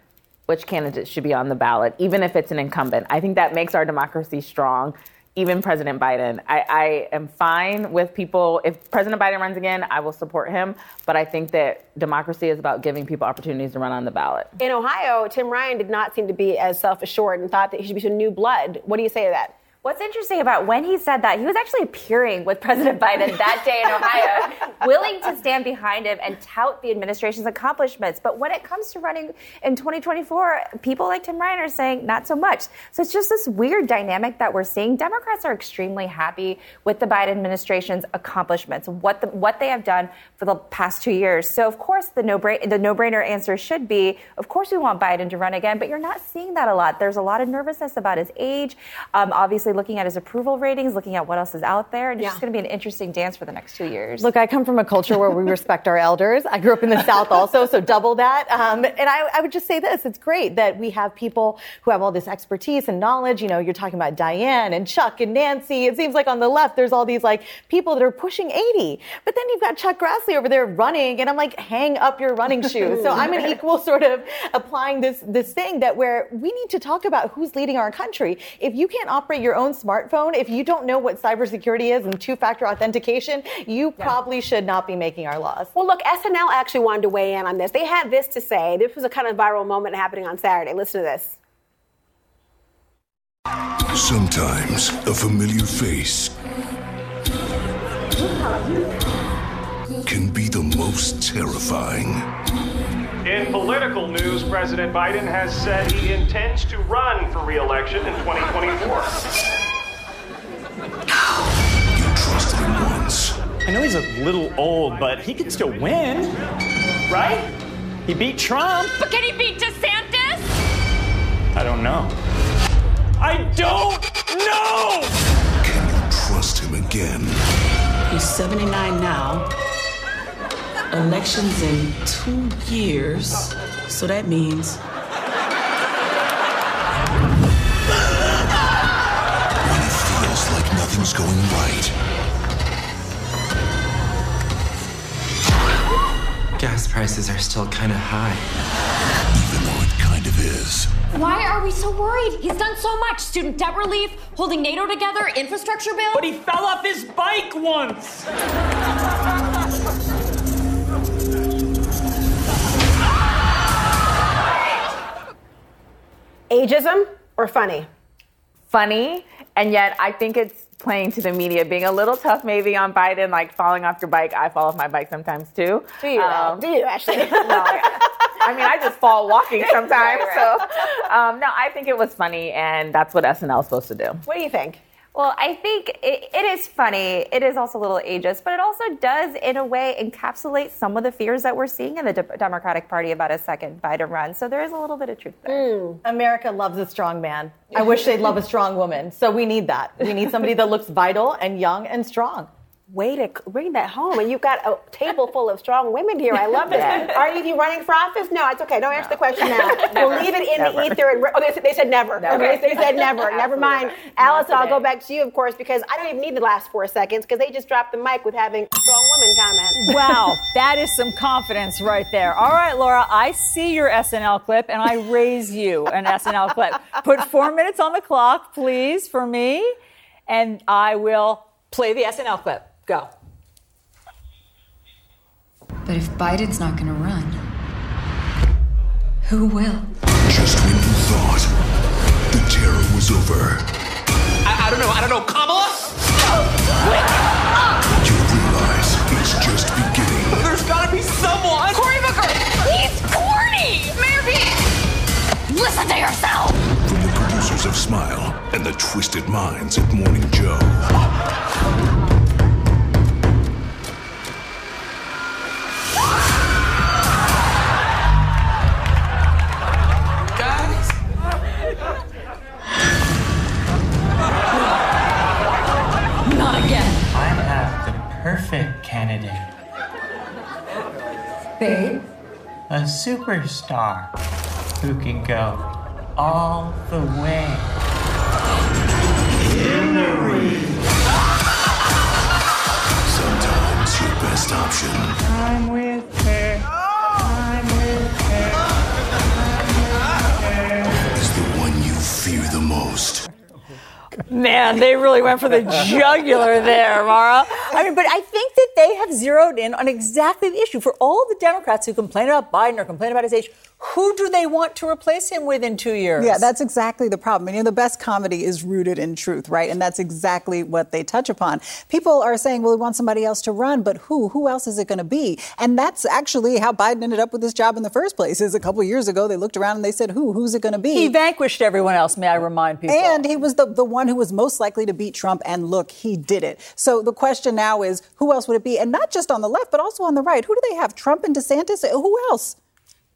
which candidate should be on the ballot, even if it's an incumbent. I think that makes our democracy strong. Even President Biden, I, I am fine with people. If President Biden runs again, I will support him. But I think that democracy is about giving people opportunities to run on the ballot. In Ohio, Tim Ryan did not seem to be as self assured and thought that he should be some new blood. What do you say to that? What's interesting about when he said that, he was actually appearing with President Biden that day in Ohio, willing to stand behind him and tout the administration's accomplishments. But when it comes to running in 2024, people like Tim Ryan are saying not so much. So it's just this weird dynamic that we're seeing. Democrats are extremely happy with the Biden administration's accomplishments, what the, what they have done for the past two years. So of course the no the no brainer answer should be, of course we want Biden to run again. But you're not seeing that a lot. There's a lot of nervousness about his age. Um, obviously, looking at his approval ratings, looking at what else is out there, and it's just going to be an interesting dance for the next two years. Look, I come from a culture where we respect our elders. I grew up in the South also, so double that. Um, and I, I would just say this: it's great that we have people who have all this expertise and knowledge. You know, you're talking about Diane and Chuck and Nancy. It seems like on the left, there's all these like people that are pushing 80, but then you've got Chuck Grassley over there running, and I'm like, hang up your running shoes. So I'm an equal sort of applying this this thing that where we need to talk about who's leading our country. If you can't operate your own smartphone, if you don't know what cybersecurity is and two-factor authentication, you probably should not be making our laws. Well, look, SNL actually wanted to weigh in on this. They had this to say. This was a kind of viral moment happening on Saturday. Listen to this. Sometimes a familiar face can be the most terrifying. In political news, President Biden has said he intends to run for re-election in 2024. You Trusted him once. I know he's a little old, but he can still win, right? He beat Trump. But can he beat DeSantis? I don't know. I don't know! Can you trust him again. He's 79 now. Elections in two years. So that means When it feels like nothing's going right. Gas prices are still kind of high. Even though it kind of is. Why are we so worried? He's done so much. Student debt relief, holding NATO together, infrastructure bill. But he fell off his bike once. Ageism or funny? Funny, and yet I think it's playing to the media, being a little tough maybe on Biden, like falling off your bike. I fall off my bike sometimes too. Do you? Um, do you actually? no, I, mean, I just fall walking sometimes. So, um, no, I think it was funny, and that's what SNL is supposed to do. What do you think? Well, I think it, it is funny. It is also a little ageist, but it also does, in a way, encapsulate some of the fears that we're seeing in the De- Democratic Party about a second Biden run. So there is a little bit of truth there. Hmm. America loves a strong man. I wish they'd love a strong woman. So we need that. We need somebody that looks vital and young and strong. Way to bring that home. And you've got a table full of strong women here. I love it. Are you running for office? No, it's okay. Don't answer the question now. We'll leave it in Never. the ether. And, oh, they, said- they said never. Okay, they said never. Never mind. Alice, I'll go back to you, of course, because I don't even need the last four seconds because they just dropped the mic with having strong women comment. Wow, that is some confidence right there. All right, Laura, I see your SNL clip and I raise you an SNL clip. Put four minutes on the clock, please, for me, and I will play the SNL clip. Go. But if Biden's not going to run, who will? Just when you thought the terror was over, I, I don't know. I don't know. Kamala? you realize it's just beginning. There's gotta be someone. Cory Booker! He's corny! Mayor Pete! Listen to yourself! From the producers of Smile and the twisted minds at Morning Joe. Perfect candidate. Babe? A superstar who can go all the way. Sometimes your best option I'm with her. I'm with her. is the one you fear the most. Man, they really went for the jugular there, Mara. I mean, but I think that they have zeroed in on exactly the issue. For all the Democrats who complain about Biden or complain about his age, who do they want to replace him with in two years? Yeah, that's exactly the problem. And, you know, the best comedy is rooted in truth, right? And that's exactly what they touch upon. People are saying, well, we want somebody else to run, but who? Who else is it going to be? And that's actually how Biden ended up with this job in the first place. Is a couple years ago, they looked around and they said, who? Who's it going to be? He vanquished everyone else, may I remind people. And he was the, the one who was most likely to beat Trump. And look, he did it. So the question now is, who else would it be? And not just on the left, but also on the right. Who do they have? Trump and DeSantis? Who else?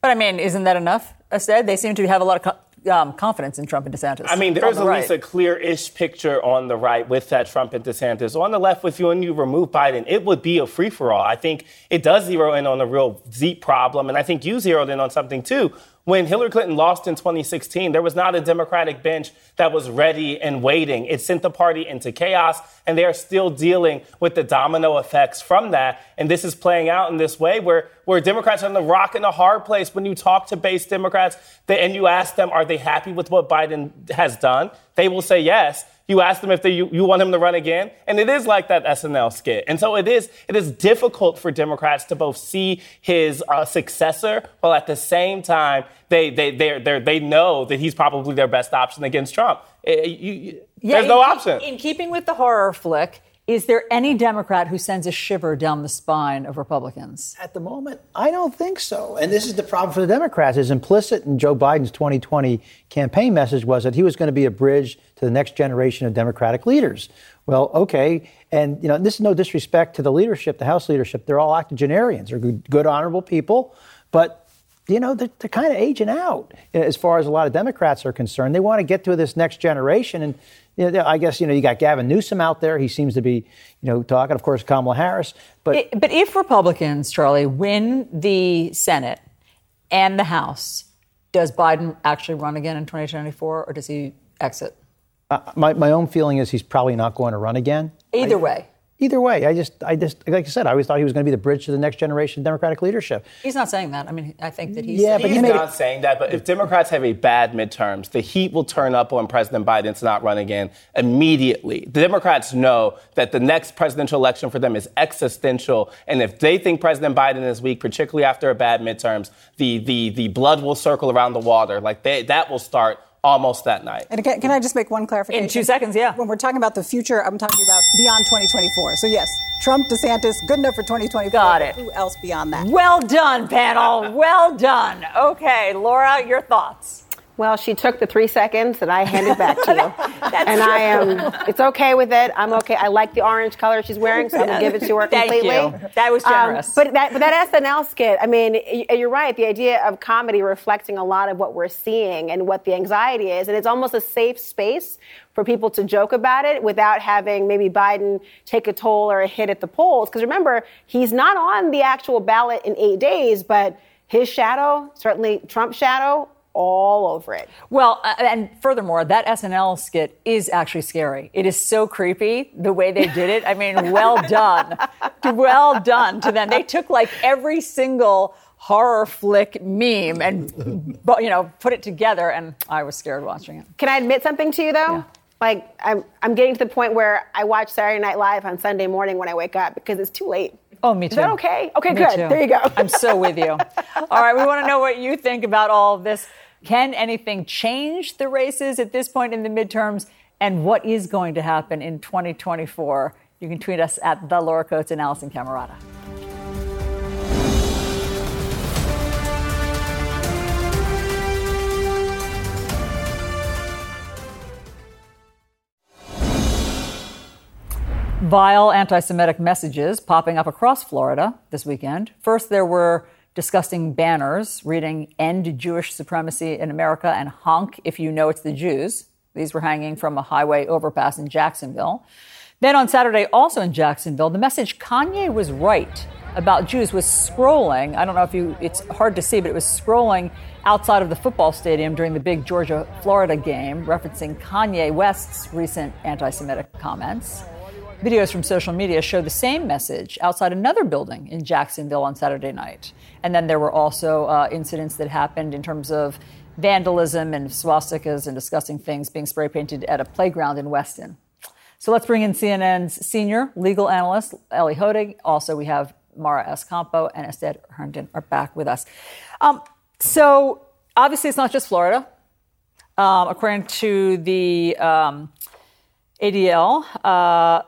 But I mean, isn't that enough? Instead, they seem to have a lot of co- um, confidence in Trump and DeSantis. I mean, there's On at the least right. a clear-ish picture on the right with that Trump and DeSantis. On the left, with you and you remove Biden, it would be a free-for-all. I think it does zero in on a real deep problem, and I think you zeroed in on something too. When Hillary Clinton lost in 2016, there was not a Democratic bench that was ready and waiting. It sent the party into chaos, and they are still dealing with the domino effects from that. And this is playing out in this way where, where Democrats are in the rock and a hard place. When you talk to base Democrats they, and you ask them, are they happy with what Biden has done? They will say yes. You ask them if they, you, you want him to run again, and it is like that SNL skit. And so it is it is difficult for Democrats to both see his uh, successor while at the same time they they they they they know that he's probably their best option against Trump. Eh, you- you- Yeah, there's no in- option. In keeping with the horror flick, is there any Democrat who sends a shiver down the spine of Republicans? At the moment, I don't think so. And this is the problem for the Democrats. Is implicit in Joe Biden's 2020 campaign message was that he was going to be a bridge to the next generation of Democratic leaders. Well, okay, and you know this is no disrespect to the leadership, the House leadership. They're all octogenarians. They're good, good honorable people, but you know, they're, they're kind of aging out as far as a lot of Democrats are concerned. They want to get to this next generation. And you know, I guess, you know, you got Gavin Newsom out there. He seems to be, you know, talking. Of course, Kamala Harris. But, It- but if Republicans, Charlie, win the Senate and the House, does Biden actually run again in 2024 or does he exit? uh, my, my own feeling is he's probably not going to run again. Either way. Either way, I just, I just, like I said, I always thought he was going to be the bridge to the next generation of Democratic leadership. He's not saying that. I mean, I think that he's. Yeah, but He's he made not saying that, but if Democrats have a bad midterms, the heat will turn up on President Biden to not run again immediately. The Democrats know that the next presidential election for them is existential, and if they think President Biden is weak, particularly after a bad midterms, the the the blood will circle around the water. Like they, that will start almost that night. And can, can I just make one clarification? In two seconds, yeah. When we're talking about the future, I'm talking about beyond 2024. So yes, Trump, DeSantis, good enough for 2024. Got it. Who else beyond that? Well done, panel. Well done. Okay, Laura, your thoughts. Well, she took the three seconds that I handed back to you. and I am, it's okay with it. I'm okay. I like the orange color she's wearing, so I'm going to give it to her completely. Thank you. That was Um, generous. but, that, but that SNL skit, I mean, you're right. The idea of comedy reflecting a lot of what we're seeing and what the anxiety is. And it's almost a safe space for people to joke about it without having maybe Biden take a toll or a hit at the polls. Because remember, he's not on the actual ballot in eight days, but his shadow, certainly Trump's shadow, all over it. Well, uh, and furthermore, that SNL skit is actually scary. It is so creepy the way they did it. I mean, well done. Well done to them. They took like every single horror flick meme and you know put it together and I was scared watching it. Can I admit something to you though? Like I'm, I'm getting to the point where I watch Saturday Night Live on Sunday morning when I wake up because it's too late. Oh, me too. Is that okay? Okay, Me good. too. There you go. I'm so with you. All right, we want to know what you think about all of this. Can anything change the races at this point in the midterms? And what is going to happen in 2024? You can tweet us at the Laura Coates and Alisyn Camerota. Vile anti Semitic messages popping up across Florida this weekend. First, there were disgusting banners reading End Jewish Supremacy in America and Honk if you know it's the Jews. These were hanging from a highway overpass in Jacksonville. Then on Saturday, also in Jacksonville, the message Kanye was right about Jews was scrolling. I don't know if you, it's hard to see, but it was scrolling outside of the football stadium during the big Georgia Florida game, referencing Kanye West's recent anti Semitic comments. Videos from social media show the same message outside another building in Jacksonville on Saturday night. And then there were also uh, incidents that happened in terms of vandalism and swastikas and disgusting things being spray painted at a playground in Weston. So let's bring in CNN's senior legal analyst, Elie Honig. Also, we have Mara Escampo and Astead Herndon are back with us. Um, so obviously, it's not just Florida. Um, according to the um, ADL, uh,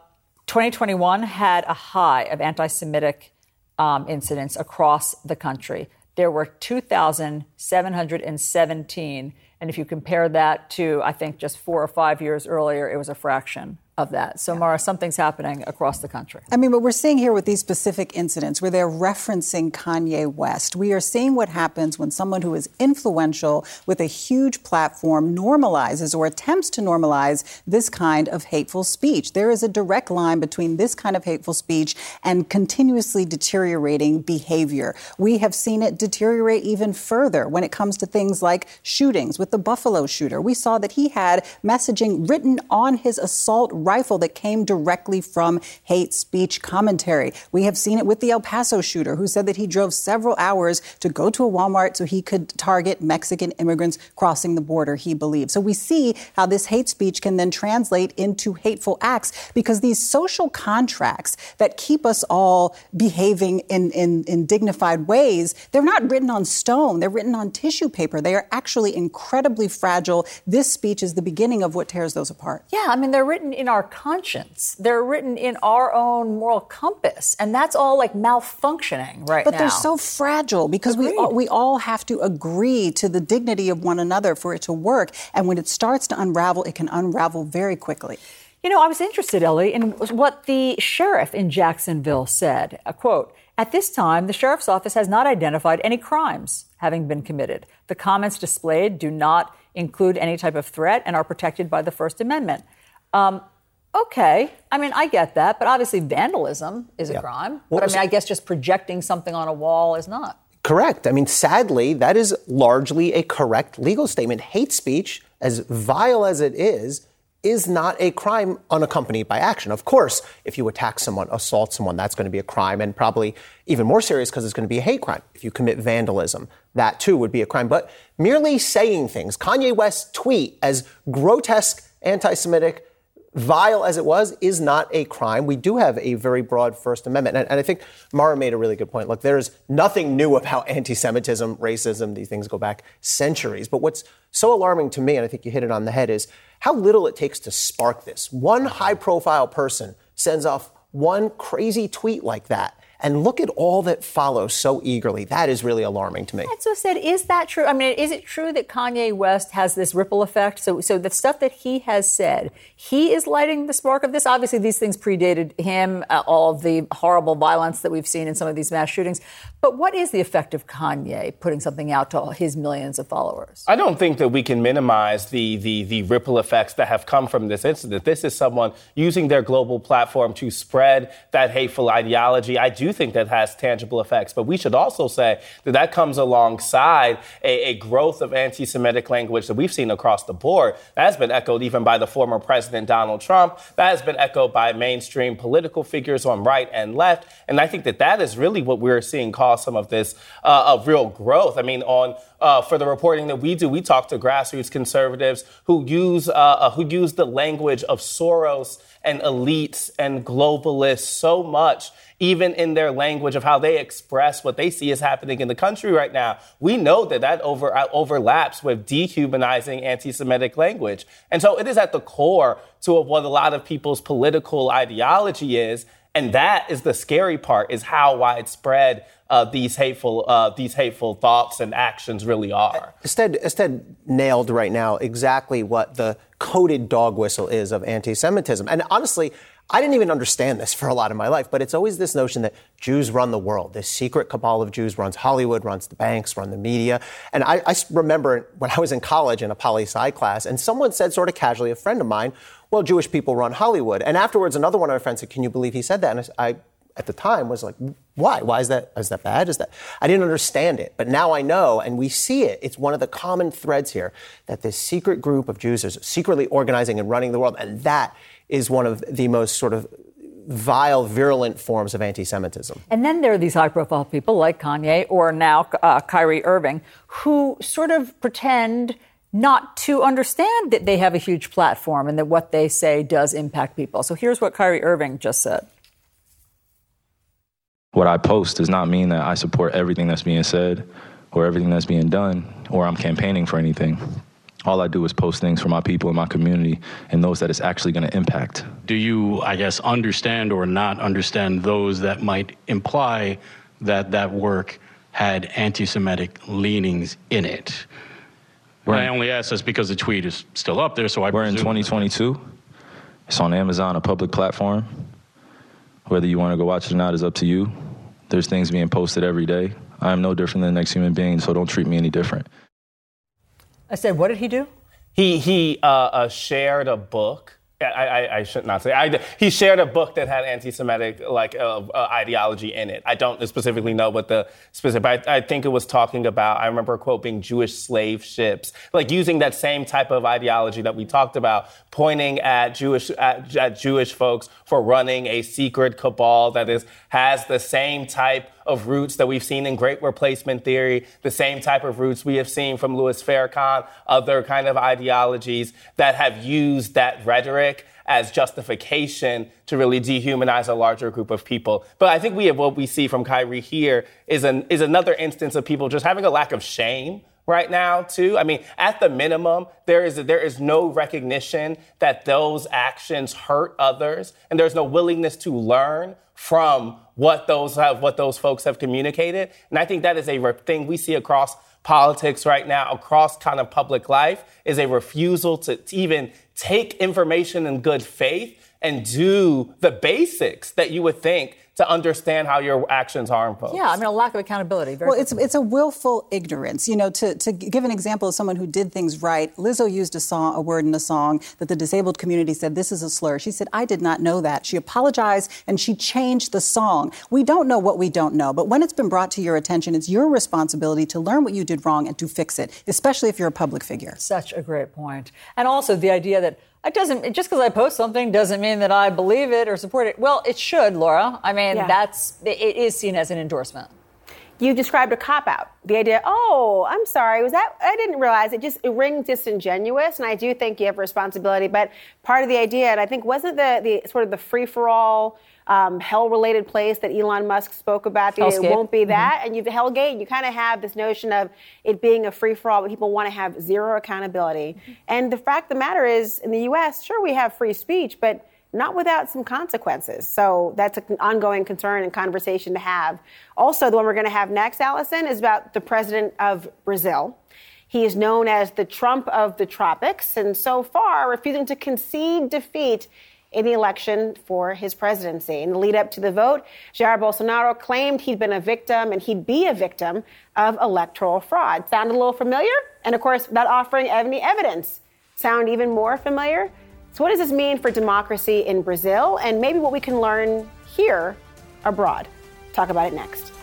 2021 had a high of anti Semitic um, incidents across the country. There were 2,717. And if you compare that to, I think, just four or five years earlier, it was a fraction of that. So, Mara, something's happening across the country. I mean, what we're seeing here with these specific incidents where they're referencing Kanye West, we are seeing what happens when someone who is influential with a huge platform normalizes or attempts to normalize this kind of hateful speech. There is a direct line between this kind of hateful speech and continuously deteriorating behavior. We have seen it deteriorate even further when it comes to things like shootings. With the Buffalo shooter, we saw that he had messaging written on his assault rifle that came directly from hate speech commentary. We have seen it with the El Paso shooter who said that he drove several hours to go to a Walmart so he could target Mexican immigrants crossing the border, he believed. So we see how this hate speech can then translate into hateful acts because these social contracts that keep us all behaving in, in, in dignified ways, they're not written on stone, they're written on tissue paper. They are actually incredibly fragile. This speech is the beginning of what tears those apart. Yeah, I mean, they're written in our conscience, they're written in our own moral compass, and that's all like malfunctioning right but now. they're so fragile because we all, we all have to agree to the dignity of one another for it to work. And when it starts to unravel, it can unravel very quickly. You know, I was interested, Elie, in what the sheriff in Jacksonville said. A quote At this time, the sheriff's office has not identified any crimes having been committed. The comments displayed do not include any type of threat and are protected by the First Amendment. Um, okay, I mean, I get that, but obviously vandalism is a Yeah. crime. Well, but I mean, so- I guess just projecting something on a wall is not. Correct. I mean, sadly, that is largely a correct legal statement. Hate speech, as vile as it is, is not a crime unaccompanied by action. Of course, if you attack someone, assault someone, that's going to be a crime and probably even more serious because it's going to be a hate crime. If you commit vandalism, that too would be a crime. But merely saying things, Kanye West's tweet, as grotesque, anti Semitic, vile as it was, is not a crime. We do have a very broad First Amendment. And, and I think Mara made a really good point. Look, there's nothing new about anti Semitism, racism. These things go back centuries. But what's so alarming to me, and I think you hit it on the head, is how little it takes to spark this. One high profile person sends off one crazy tweet like that. And look at all that follows so eagerly. That is really alarming to me. And Astead, is that true? I mean, is it true that Kanye West has this ripple effect? So, so the stuff that he has said, he is lighting the spark of this. Obviously, these things predated him, uh, all of the horrible violence that we've seen in some of these mass shootings. But what is the effect of Kanye putting something out to his millions of followers? I don't think that we can minimize the, the, the ripple effects that have come from this incident. This is someone using their global platform to spread that hateful ideology. I do think that has tangible effects, but we should also say that that comes alongside a, a growth of anti Semitic language that we've seen across the board. That has been echoed even by the former President Donald Trump. That has been echoed by mainstream political figures on right and left. And I think that that is really what we're seeing cause some of this uh, of real growth. I mean, on uh, for the reporting that we do, we talk to grassroots conservatives who use uh, uh, who use the language of Soros and elites and globalists so much, even in their language of how they express what they see is happening in the country right now. We know that that over, uh, overlaps with dehumanizing anti-Semitic language, and so it is at the core to what a lot of people's political ideology is. And that is the scary part: is how widespread uh, these hateful uh, these hateful thoughts and actions really are. Astead, Astead nailed right now exactly what the coded dog whistle is of anti Semitism. And honestly, I didn't even understand this for a lot of my life, but it's always this notion that Jews run the world. This secret cabal of Jews runs Hollywood, runs the banks, run the media. And I, I remember when I was in college in a poli sci class, and someone said sort of casually, a friend of mine, well, Jewish people run Hollywood. And afterwards, another one of my friends said, Can you believe he said that? And I, I at the time was like, why? Why is that? Is that bad? Is that? I didn't understand it, but now I know, and we see it. It's one of the common threads here that this secret group of Jews is secretly organizing and running the world, and that is one of the most sort of vile, virulent forms of anti-Semitism. And then there are these high profile people like Kanye or now uh, Kyrie Irving who sort of pretend not to understand that they have a huge platform and that what they say does impact people. So here's what Kyrie Irving just said. What I post does not mean that I support everything that's being said or everything that's being done or I'm campaigning for anything. All I do is post things for my people in my community and those that it's actually going to impact. Do you, I guess, understand or not understand those that might imply that that work had anti Semitic leanings in it? I only ask this because the tweet is still up there, so I We're in presume- 2022. It's on Amazon, a public platform. Whether you want to go watch it or not is up to you. There's things being posted every day. I am no different than the next human being, so don't treat me any different. I said, what did he do? He he uh, uh, shared a book. I, I, I should not say. I, he shared a book that had anti-Semitic like uh, uh, ideology in it. I don't specifically know what the specific. I, I think it was talking about. I remember quote being Jewish slave ships, like using that same type of ideology that we talked about, pointing at Jewish at, at Jewish folks for running a secret cabal that is has the same type of roots that we've seen in great replacement theory, the same type of roots we have seen from Louis Farrakhan, other kind of ideologies that have used that rhetoric as justification to really dehumanize a larger group of people. But I think we have what we see from Kyrie here is an is another instance of people just having a lack of shame right now too. I mean, at the minimum, there is there is no recognition that those actions hurt others, and there's no willingness to learn from what those have what those folks have communicated. And I think that is a thing we see across politics right now, across kind of public life, is a refusal to, to even take information in good faith and do the basics that you would think to understand how your actions harm folks. Yeah, I mean, a lack of accountability. Very well, it's it's a willful ignorance. You know, to, to give an example of someone who did things right, Lizzo used a song, a word in a song that the disabled community said this is a slur. She said, "I did not know that." She apologized and she changed the song. We don't know what we don't know, but when it's been brought to your attention, it's your responsibility to learn what you did wrong and to fix it, especially if you're a public figure. Such a great point. And also the idea that it doesn't just because I post something doesn't mean that I believe it or support it. Well, it should, Laura. I mean, Yeah. that's it is seen as an endorsement. You described a cop out. The idea, oh, I'm sorry, was that I didn't realize it just it rings disingenuous, and I do think you have responsibility. But part of the idea, and I think wasn't the the sort of the free for all um, hell related place that Elon Musk spoke about. The, it won't be that, Mhm. and you've hellscape. And you kind of have this notion of it being a free for all, but people want to have zero accountability. And the fact of the matter is, in the U.S., sure we have free speech, but not without some consequences. So that's an ongoing concern and conversation to have. Also, the one we're going to have next, Alisyn, is about the president of Brazil. He is known as the Trump of the tropics, and so far refusing to concede defeat in the election for his presidency. In the lead up to the vote, Jair Bolsonaro claimed he'd been a victim and he'd be a victim of electoral fraud. Sound a little familiar? And of course, without offering any evidence. Sound even more familiar? So, what does this mean for democracy in Brazil and maybe what we can learn here abroad? Talk about it next.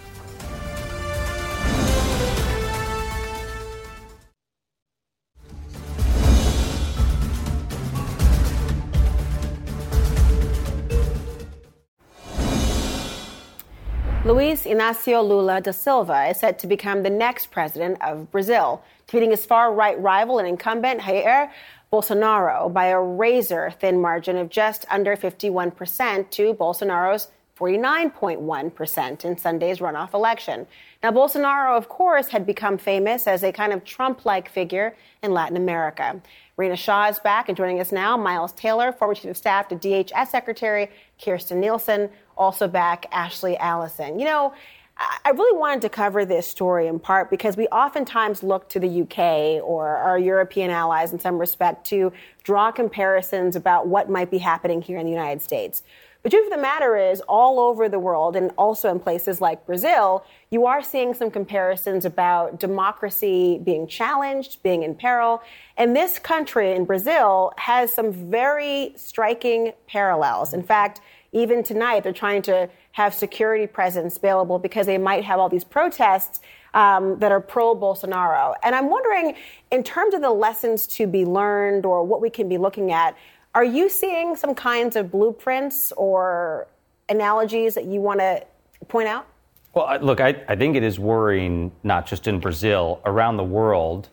Luiz Inácio Lula da Silva is set to become the next president of Brazil, defeating his far right rival and incumbent Jair Bolsonaro by a razor thin margin of just under 51% to Bolsonaro's 49.1% in Sunday's runoff election. Now, Bolsonaro, of course, had become famous as a kind of Trump like figure in Latin America. Rina Shah is back and joining us now. Miles Taylor, former chief of staff to DHS Secretary Kirstjen Nielsen, also back. Ashley Allison. You know, I really wanted to cover this story in part because we oftentimes look to the UK or our European allies in some respect to draw comparisons about what might be happening here in the United States. The truth of the matter is, all over the world and also in places like Brazil, you are seeing some comparisons about democracy being challenged, being in peril. And this country in Brazil has some very striking parallels. In fact, even tonight, they're trying to have security presence available because they might have all these protests um, that are pro Bolsonaro. And I'm wondering, in terms of the lessons to be learned or what we can be looking at, are you seeing some kinds of blueprints or analogies that you want to point out? Well, look, I, I think it is worrying not just in Brazil, around the world.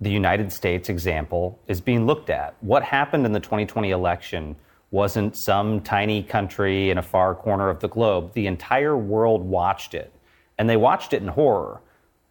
The United States example is being looked at. What happened in the 2020 election wasn't some tiny country in a far corner of the globe. The entire world watched it, and they watched it in horror.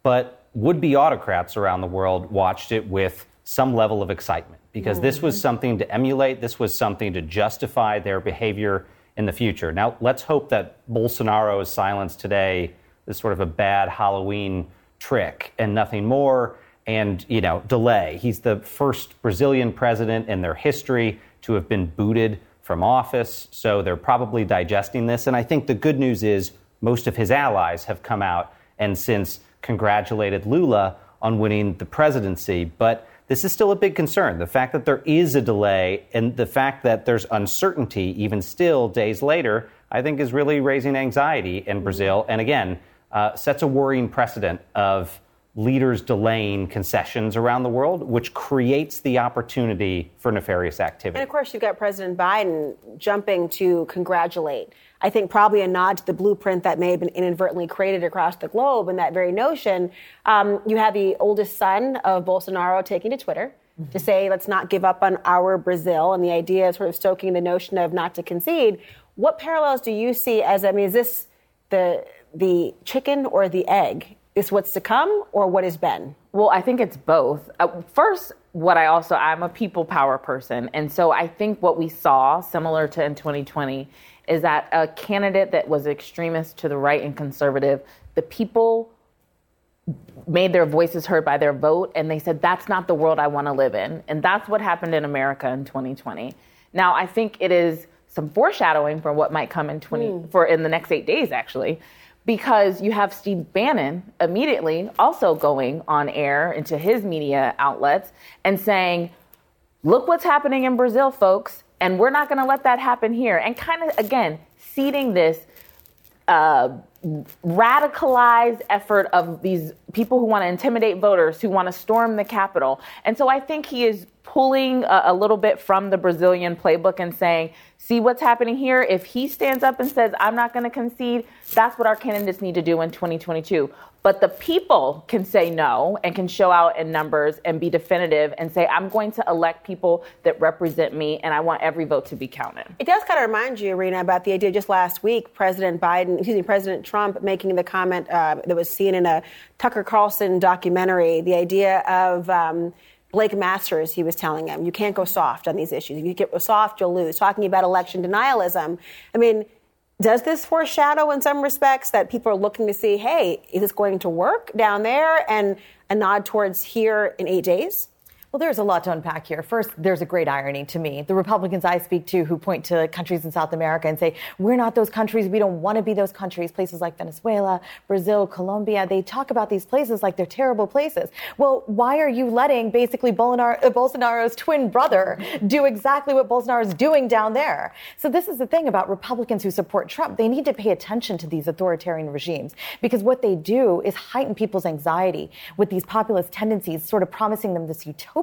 But would be autocrats around the world watched it with some level of excitement because this was mm-hmm. something to emulate, this was something to justify their behavior in the future. Now, let's hope that Bolsonaro's silence today is sort of a bad Halloween trick and nothing more and, you know, delay. He's the first Brazilian president in their history to have been booted from office, so they're probably digesting this. And I think the good news is most of his allies have come out and since congratulated Lula on winning the presidency. But this is still a big concern. The fact that there is a delay and the fact that there's uncertainty, even still days later, I think is really raising anxiety in Brazil. And again, uh, sets a worrying precedent of leaders delaying concessions around the world, which creates the opportunity for nefarious activity. And of course, you've got President Biden jumping to congratulate. I think probably a nod to the blueprint that may have been inadvertently created across the globe and that very notion. Um, you have the oldest son of Bolsonaro taking to Twitter to say, let's not give up on our Brazil, and the idea of sort of stoking the notion of not to concede. What parallels do you see as, I mean, is this the, the chicken or the egg? Is what's to come or what has been? Well, I think it's both. Uh, first, what I also, I'm a people power person. And so I think what we saw, similar to in 2020, is that a candidate that was extremist to the right and conservative, the people made their voices heard by their vote and they said that's not the world I want to live in. And that's what happened in America in 2020. Now, I think it is some foreshadowing for what might come in 20 Hmm. for in the next eight days, actually. Because you have Steve Bannon immediately also going on air into his media outlets and saying, look what's happening in Brazil, folks, and we're not going to let that happen here. And kind of, again, seeding this uh, radicalized effort of these people who want to intimidate voters, who want to storm the Capitol. And so I think he is pulling a, a little bit from the Brazilian playbook and saying, see what's happening here. If he stands up and says, I'm not going to concede, that's what our candidates need to do in 2022. But the people can say no and can show out in numbers and be definitive and say, I'm going to elect people that represent me and I want every vote to be counted. It does kind of remind you, Irina, about the idea just last week, President Biden, excuse me, President Trump making the comment uh, that was seen in a Tucker Carlson documentary, the idea of um, Blake Masters, he was telling him, you can't go soft on these issues. If you get soft, you'll lose. Talking about election denialism. I mean, does this foreshadow in some respects that people are looking to see, hey, is this going to work down there and a nod towards here in eight days? Well, there's a lot to unpack here. First, there's a great irony to me. The Republicans I speak to who point to countries in South America and say, we're not those countries. We don't want to be those countries. Places like Venezuela, Brazil, Colombia, they talk about these places like they're terrible places. Well, why are you letting basically uh, Bolsonaro's twin brother do exactly what Bolsonaro is doing down there? So this is the thing about Republicans who support Trump. They need to pay attention to these authoritarian regimes because what they do is heighten people's anxiety with these populist tendencies, sort of promising them this utopia.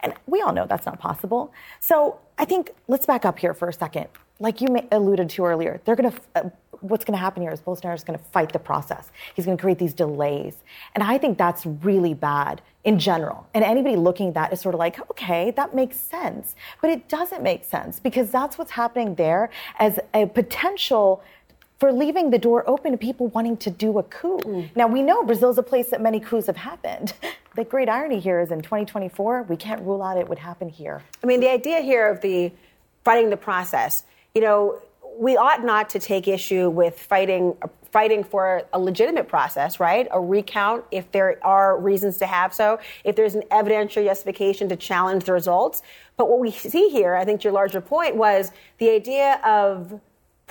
And we all know that's not possible. So I think let's back up here for a second. Like you alluded to earlier, they're going to. Uh, what's going to happen here is Bolsonaro is going to fight the process. He's going to create these delays, and I think that's really bad in general. And anybody looking at that is sort of like, okay, that makes sense, but it doesn't make sense because that's what's happening there as a potential for leaving the door open to people wanting to do a coup. Mm. Now, we know Brazil's a place that many coups have happened. The great irony here is in 2024, we can't rule out it would happen here. I mean, the idea here of the fighting the process, you know, we ought not to take issue with fighting fighting for a legitimate process, right? A recount if there are reasons to have so, if there's an evidentiary justification to challenge the results. But what we see here, I think your larger point was the idea of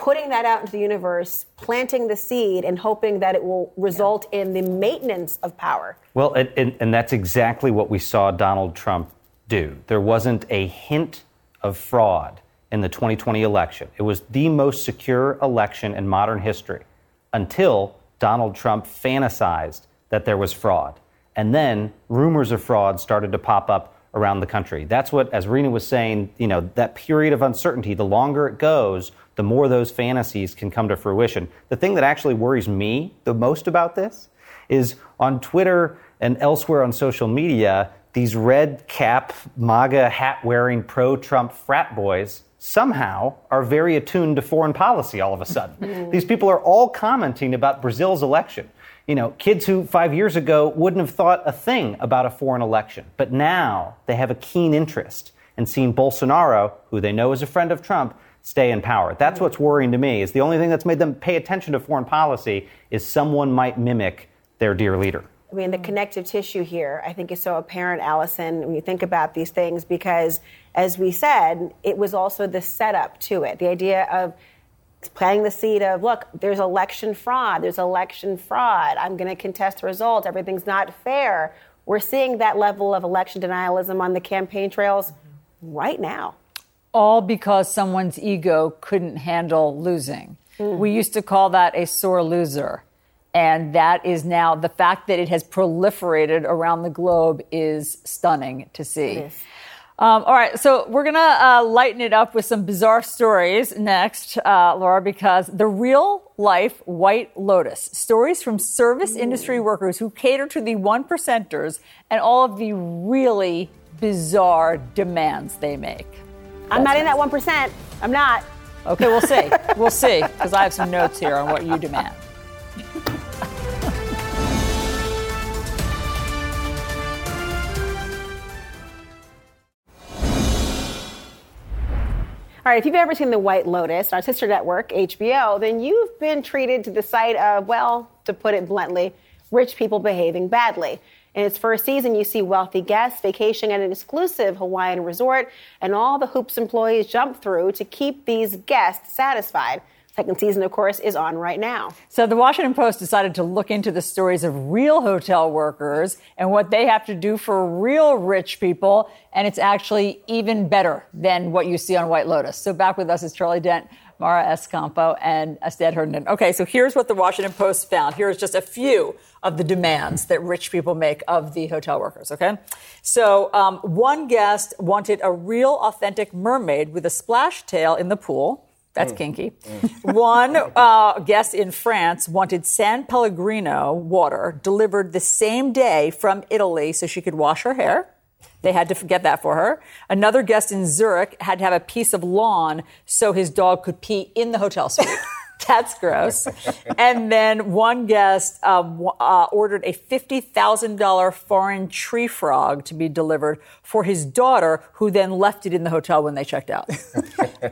putting that out into the universe, planting the seed, and hoping that it will result in the maintenance of power. Well, and, and, and that's exactly what we saw Donald Trump do. There wasn't a hint of fraud in the 2020 election. It was the most secure election in modern history until Donald Trump fantasized that there was fraud. And then rumors of fraud started to pop up around the country. That's what, as Rina was saying, you know, that period of uncertainty, the longer it goes, the more those fantasies can come to fruition. The thing that actually worries me the most about this is on Twitter and elsewhere on social media, these red cap, MAGA hat wearing pro Trump frat boys somehow are very attuned to foreign policy all of a sudden. these people are all commenting about Brazil's election. You know, kids who five years ago wouldn't have thought a thing about a foreign election, but now they have a keen interest in seeing Bolsonaro, who they know is a friend of Trump, stay in power. That's what's worrying to me. Is the only thing that's made them pay attention to foreign policy is someone might mimic their dear leader. I mean, the connective tissue here, I think, is so apparent, Alisyn, when you think about these things, because as we said, it was also the setup to it. The idea of planting the seed of, look, there's election fraud, there's election fraud, I'm going to contest the results, everything's not fair. We're seeing that level of election denialism on the campaign trails right now. All because someone's ego couldn't handle losing. Mm. We used to call that a sore loser. And that is now the fact that it has proliferated around the globe is stunning to see. Um, all right, so we're gonna uh, lighten it up with some bizarre stories next, uh, Laura, because the real life White Lotus stories from service industry workers who cater to the one percenters and all of the really bizarre demands they make. I'm not in that 1%. I'm not. Okay, we'll see. we'll see, because I have some notes here on what you demand. All right, if you've ever seen The White Lotus, our sister network, HBO, then you've been treated to the sight of, well, to put it bluntly, rich people behaving badly. In its first season, you see wealthy guests vacationing at an exclusive Hawaiian resort, and all the Hoops employees jump through to keep these guests satisfied. Second season, of course, is on right now. So the Washington Post decided to look into the stories of real hotel workers and what they have to do for real rich people. And it's actually even better than what you see on White Lotus. So back with us is Charlie Dent, Mara Escampo, and Astead Herndon. Okay, so here's what the Washington Post found. Here's just a few of the demands that rich people make of the hotel workers, okay? So um, one guest wanted a real authentic mermaid with a splash tail in the pool. That's Mm. kinky. One uh, guest in France wanted San Pellegrino water delivered the same day from Italy so she could wash her hair. They had to get that for her. Another guest in Zurich had to have a piece of lawn so his dog could pee in the hotel suite. That's gross. and then one guest um, uh, ordered a $50,000 foreign tree frog to be delivered for his daughter, who then left it in the hotel when they checked out.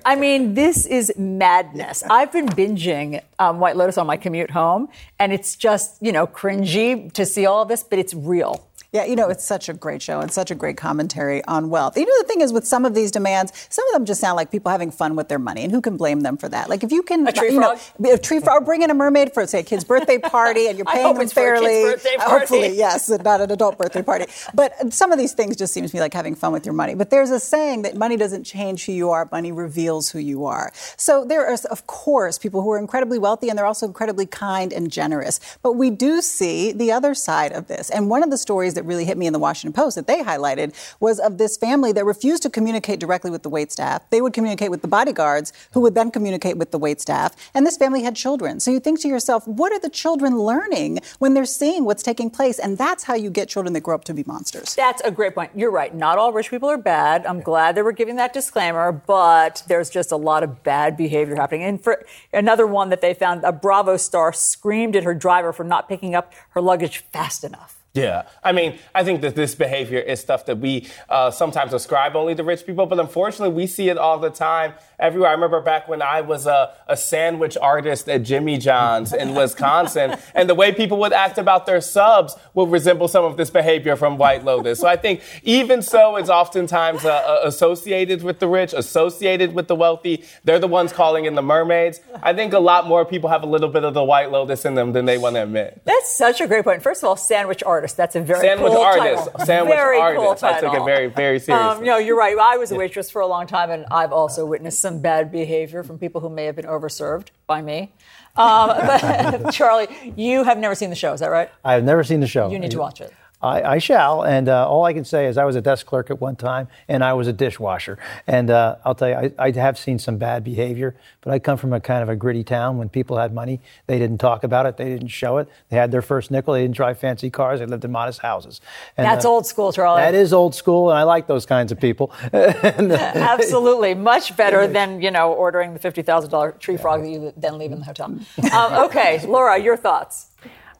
I mean, this is madness. I've been binging um, White Lotus on my commute home, and it's just, you know, cringy to see all of this, but it's real. Yeah, you know, it's such a great show and such a great commentary on wealth. You know, the thing is with some of these demands, some of them just sound like people having fun with their money, and who can blame them for that? Like if you can, A tree you know, frog? be a tree frog, or bring in a mermaid for say a kid's birthday party, and you're I paying hope them it's for a kid's fairly. birthday party. Hopefully, yes, not an adult birthday party. But some of these things just seem to me like having fun with your money. But there's a saying that money doesn't change who you are; money reveals who you are. So there are, of course, people who are incredibly wealthy, and they're also incredibly kind and generous. But we do see the other side of this. And one of the stories that really hit me in the Washington Post that they highlighted was of this family that refused to communicate directly with the wait staff. They would communicate with the bodyguards, who would then communicate with the wait staff. And this family had children. So you think to yourself, what are the children learning when they're seeing what's taking place? And that's how you get children that grow up to be monsters. That's a great point. You're right. Not all rich people are bad. I'm glad they were giving that disclaimer, but there's just a lot of bad behavior happening. And for another one that they found, a Bravo star screamed at her driver for not picking up her luggage fast enough. Yeah, I mean, I think that this behavior is stuff that we uh, sometimes ascribe only to rich people, but unfortunately, we see it all the time everywhere. I remember back when I was a, a sandwich artist at Jimmy John's in Wisconsin, and the way people would act about their subs would resemble some of this behavior from White Lotus. So I think even so, it's oftentimes uh, uh, associated with the rich, associated with the wealthy. They're the ones calling in the mermaids. I think a lot more people have a little bit of the White Lotus in them than they want to admit. That's such a great point. First of all, sandwich artist. That's a very Sandwich cool artist. title. Sandwich very artist. Cool I took it very, very seriously. Um, no, you're right. I was a waitress for a long time, and I've also witnessed some bad behavior from people who may have been overserved by me. Um, but Charlie, you have never seen the show, is that right? I have never seen the show. You need to watch it. I, I shall, and uh, all I can say is I was a desk clerk at one time, and I was a dishwasher. And uh, I'll tell you, I, I have seen some bad behavior, but I come from a kind of a gritty town. When people had money, they didn't talk about it, they didn't show it. They had their first nickel, they didn't drive fancy cars, they lived in modest houses. And, That's uh, old school, Charlie. That is old school, and I like those kinds of people. And, uh, Absolutely, much better than you know ordering the fifty thousand dollar tree frog that you then leave in the hotel. Um, okay, Laura, your thoughts?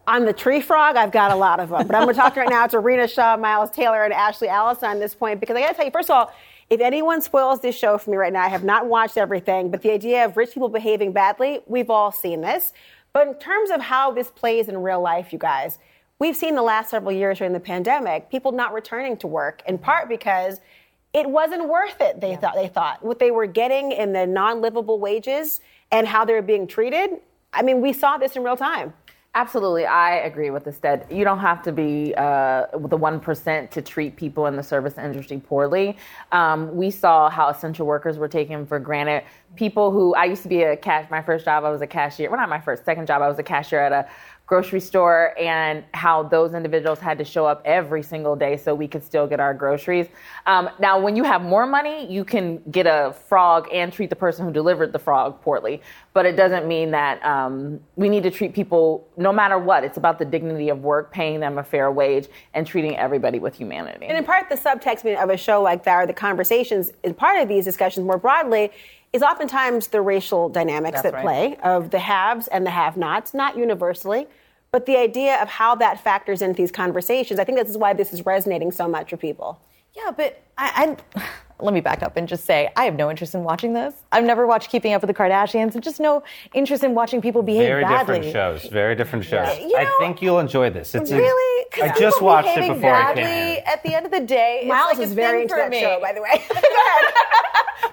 On the tree frog, I've got a lot of them. But I'm going to talk right now to Rina Shah, Miles Taylor, and Ashley Allison on this point because I got to tell you, first of all, if anyone spoils this show for me right now, I have not watched everything, but the idea of rich people behaving badly, we've all seen this. But in terms of how this plays in real life, you guys, we've seen the last several years during the pandemic people not returning to work, in part because it wasn't worth it. They thought they thought what they were getting in the non-livable wages and how they were being treated. I mean, we saw this in real time. Absolutely, I agree with this. That you don't have to be uh, the one percent to treat people in the service industry poorly. Um, we saw how essential workers were taken for granted. People who I used to be a cash. My first job, I was a cashier. Well, not my first, second job, I was a cashier at a grocery store, and how those individuals had to show up every single day so we could still get our groceries. Um, now, when you have more money, you can get a frog and treat the person who delivered the frog poorly, but it doesn't mean that um, we need to treat people no matter what. It's about the dignity of work, paying them a fair wage, and treating everybody with humanity. And in part, the subtext of a show like that, or the conversations, in part of these discussions more broadly, is oftentimes the racial dynamics That's that right. play of the haves and the have-nots, not universally, but the idea of how that factors into these conversations. I think this is why this is resonating so much for people. Yeah, but I, I let me back up and just say I have no interest in watching this. I've never watched Keeping Up with the Kardashians, and just no interest in watching people behave Very badly. different shows. Very different shows. Yeah. You I think you'll enjoy this. It's a- really? 'Cause I people just watched it behaving before I badly, came here. At the end of the day, it's Miles like is a very thing into for that me. show, by the way.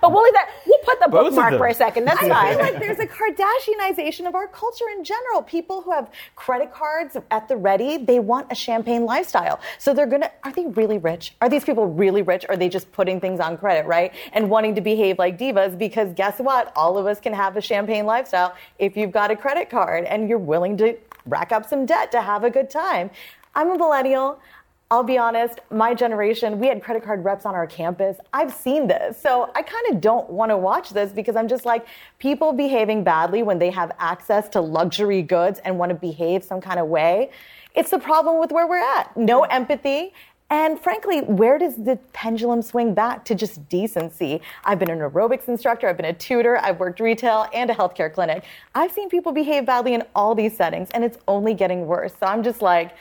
But we'll leave that. We'll put the Both bookmark for a second. That's fine. I feel like there's a Kardashianization of our culture in general. People who have credit cards at the ready, they want a champagne lifestyle. So they're gonna, are they really rich? Are these people really rich? Or are they just putting things on credit, right? And wanting to behave like divas because guess what? All of us can have a champagne lifestyle if you've got a credit card and you're willing to rack up some debt to have a good time. I'm a millennial. I'll be honest, my generation, we had credit card reps on our campus. I've seen this. So I kind of don't want to watch this because I'm just like, people behaving badly when they have access to luxury goods and want to behave some kind of way. It's the problem with where we're at. No empathy. And frankly, where does the pendulum swing back to just decency? I've been an aerobics instructor, I've been a tutor, I've worked retail and a healthcare clinic. I've seen people behave badly in all these settings, and it's only getting worse. So I'm just like,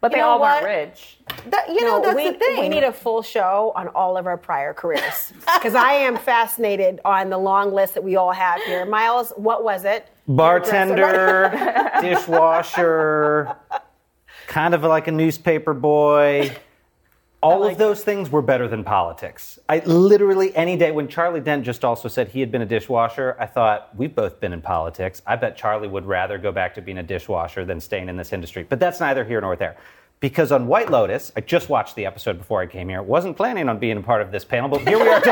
But you they all what? weren't rich. That, you know, that's we, the thing. We need a full show on all of our prior careers because I am fascinated on the long list that we all have here. Miles, what was it? Bartender, dishwasher, kind of like a newspaper boy. All of those things were better than politics. I literally any day when Charlie Dent just also said he had been a dishwasher, I thought we've both been in politics. I bet Charlie would rather go back to being a dishwasher than staying in this industry. But that's neither here nor there. Because on White Lotus, I just watched the episode before I came here. Wasn't planning on being a part of this panel, but here we are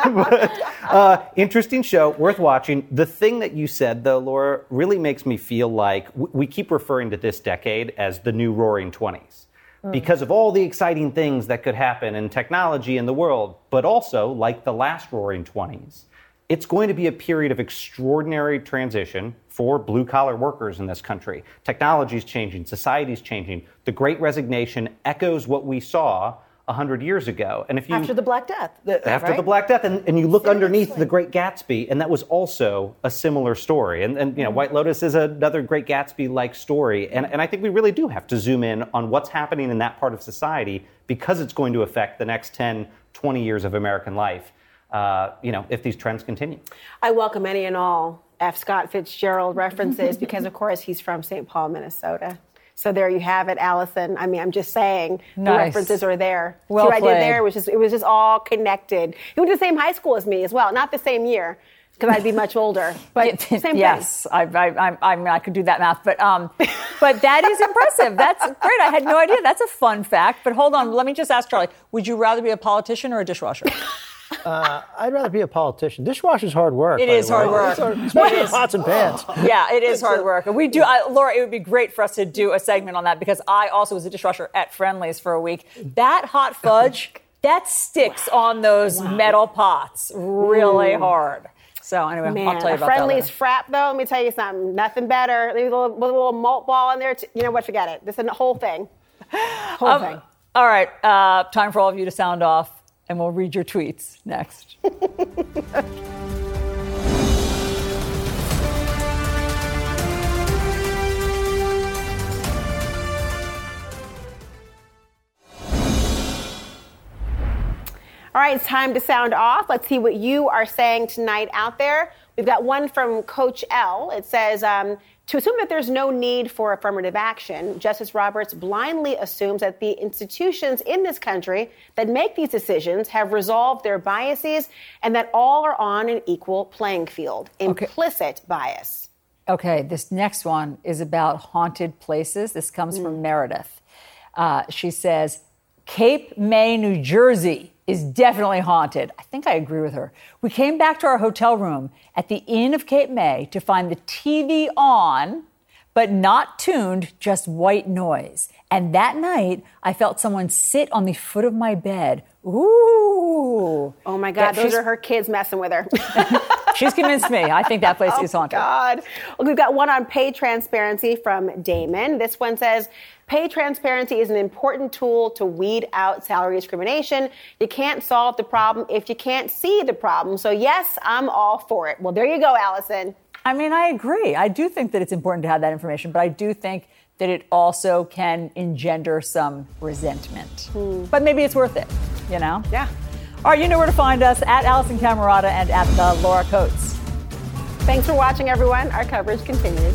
talking about it. But, uh, interesting show, worth watching. The thing that you said, though, Laura, really makes me feel like we keep referring to this decade as the new Roaring Twenties Hmm. because of all the exciting things that could happen in technology in the world, but also, like the last roaring 20s, it's going to be a period of extraordinary transition for blue collar workers in this country. Technology is changing, society is changing. The great resignation echoes what we saw 100 years ago. And if you After the Black Death. after right? the Black Death, and, and you look underneath the Great Gatsby, and that was also a similar story. And, and you know, White Lotus is another Great Gatsby-like story. And, and I think we really do have to zoom in on what's happening in that part of society because it's going to affect the next 10, 20 years of American life. Uh, you know, if these trends continue. I welcome any and all F. Scott Fitzgerald references because, of course, he's from St. Paul, Minnesota. So there you have it, Alisyn. I mean, I'm just saying the references are there. Well See what I did there? It was just it was just all connected. He went to the same high school as me as well, not the same year because I'd be much older, but same thing. yes, I, I, I, I mean, I could do that math, but um, but that is impressive. That's great. I had no idea. That's a fun fact. But hold on, let me just ask Charlie: Would you rather be a politician or a dishwasher? Uh, I'd rather be a politician. Dishwasher's hard work. It by is the way. hard work. It's hard- especially It is. pots and pans. yeah, it is hard work. And we do, I, Laura. It would be great for us to do a segment on that because I also was a dishwasher at Friendly's for a week. That hot fudge that sticks on those metal pots really Ooh. hard. So anyway, Man, I'll tell you a about Friendly's that. frap though. Let me tell you something. Nothing better. Leave a little, with a little malt ball in there. t- You know what? Forget it. This is the whole thing. Whole Um, thing. All right, uh, time for all of you to sound off, and we'll read your tweets next. All right, it's time to sound off. Let's see what you are saying tonight out there. We've got one from Coach L. It says, um, to assume that there's no need for affirmative action, Justice Roberts blindly assumes that the institutions in this country that make these decisions have resolved their biases and that all are on an equal playing field. Implicit bias. Okay, this next one is about haunted places. This comes from Meredith. Uh, she says, Cape May, New Jersey is definitely haunted. I think I agree with her. We came back to our hotel room at the Inn of Cape May to find the TV on, but not tuned, just white noise. And that night, I felt someone sit on the foot of my bed. Ooh. Oh my God, those are her kids messing with her. She's convinced me. I think that place oh is haunted. God. Well, we've got one on pay transparency from Damon. This one says, Pay transparency is an important tool to weed out salary discrimination. You can't solve the problem if you can't see the problem. So, yes, I'm all for it. Well, there you go, Alisyn. I mean, I agree. I do think that it's important to have that information, but I do think that it also can engender some resentment. Hmm. But maybe it's worth it, you know? Yeah. All right, you know where to find us at Alisyn Camerota and at the Laura Coates. Thanks for watching, everyone. Our coverage continues.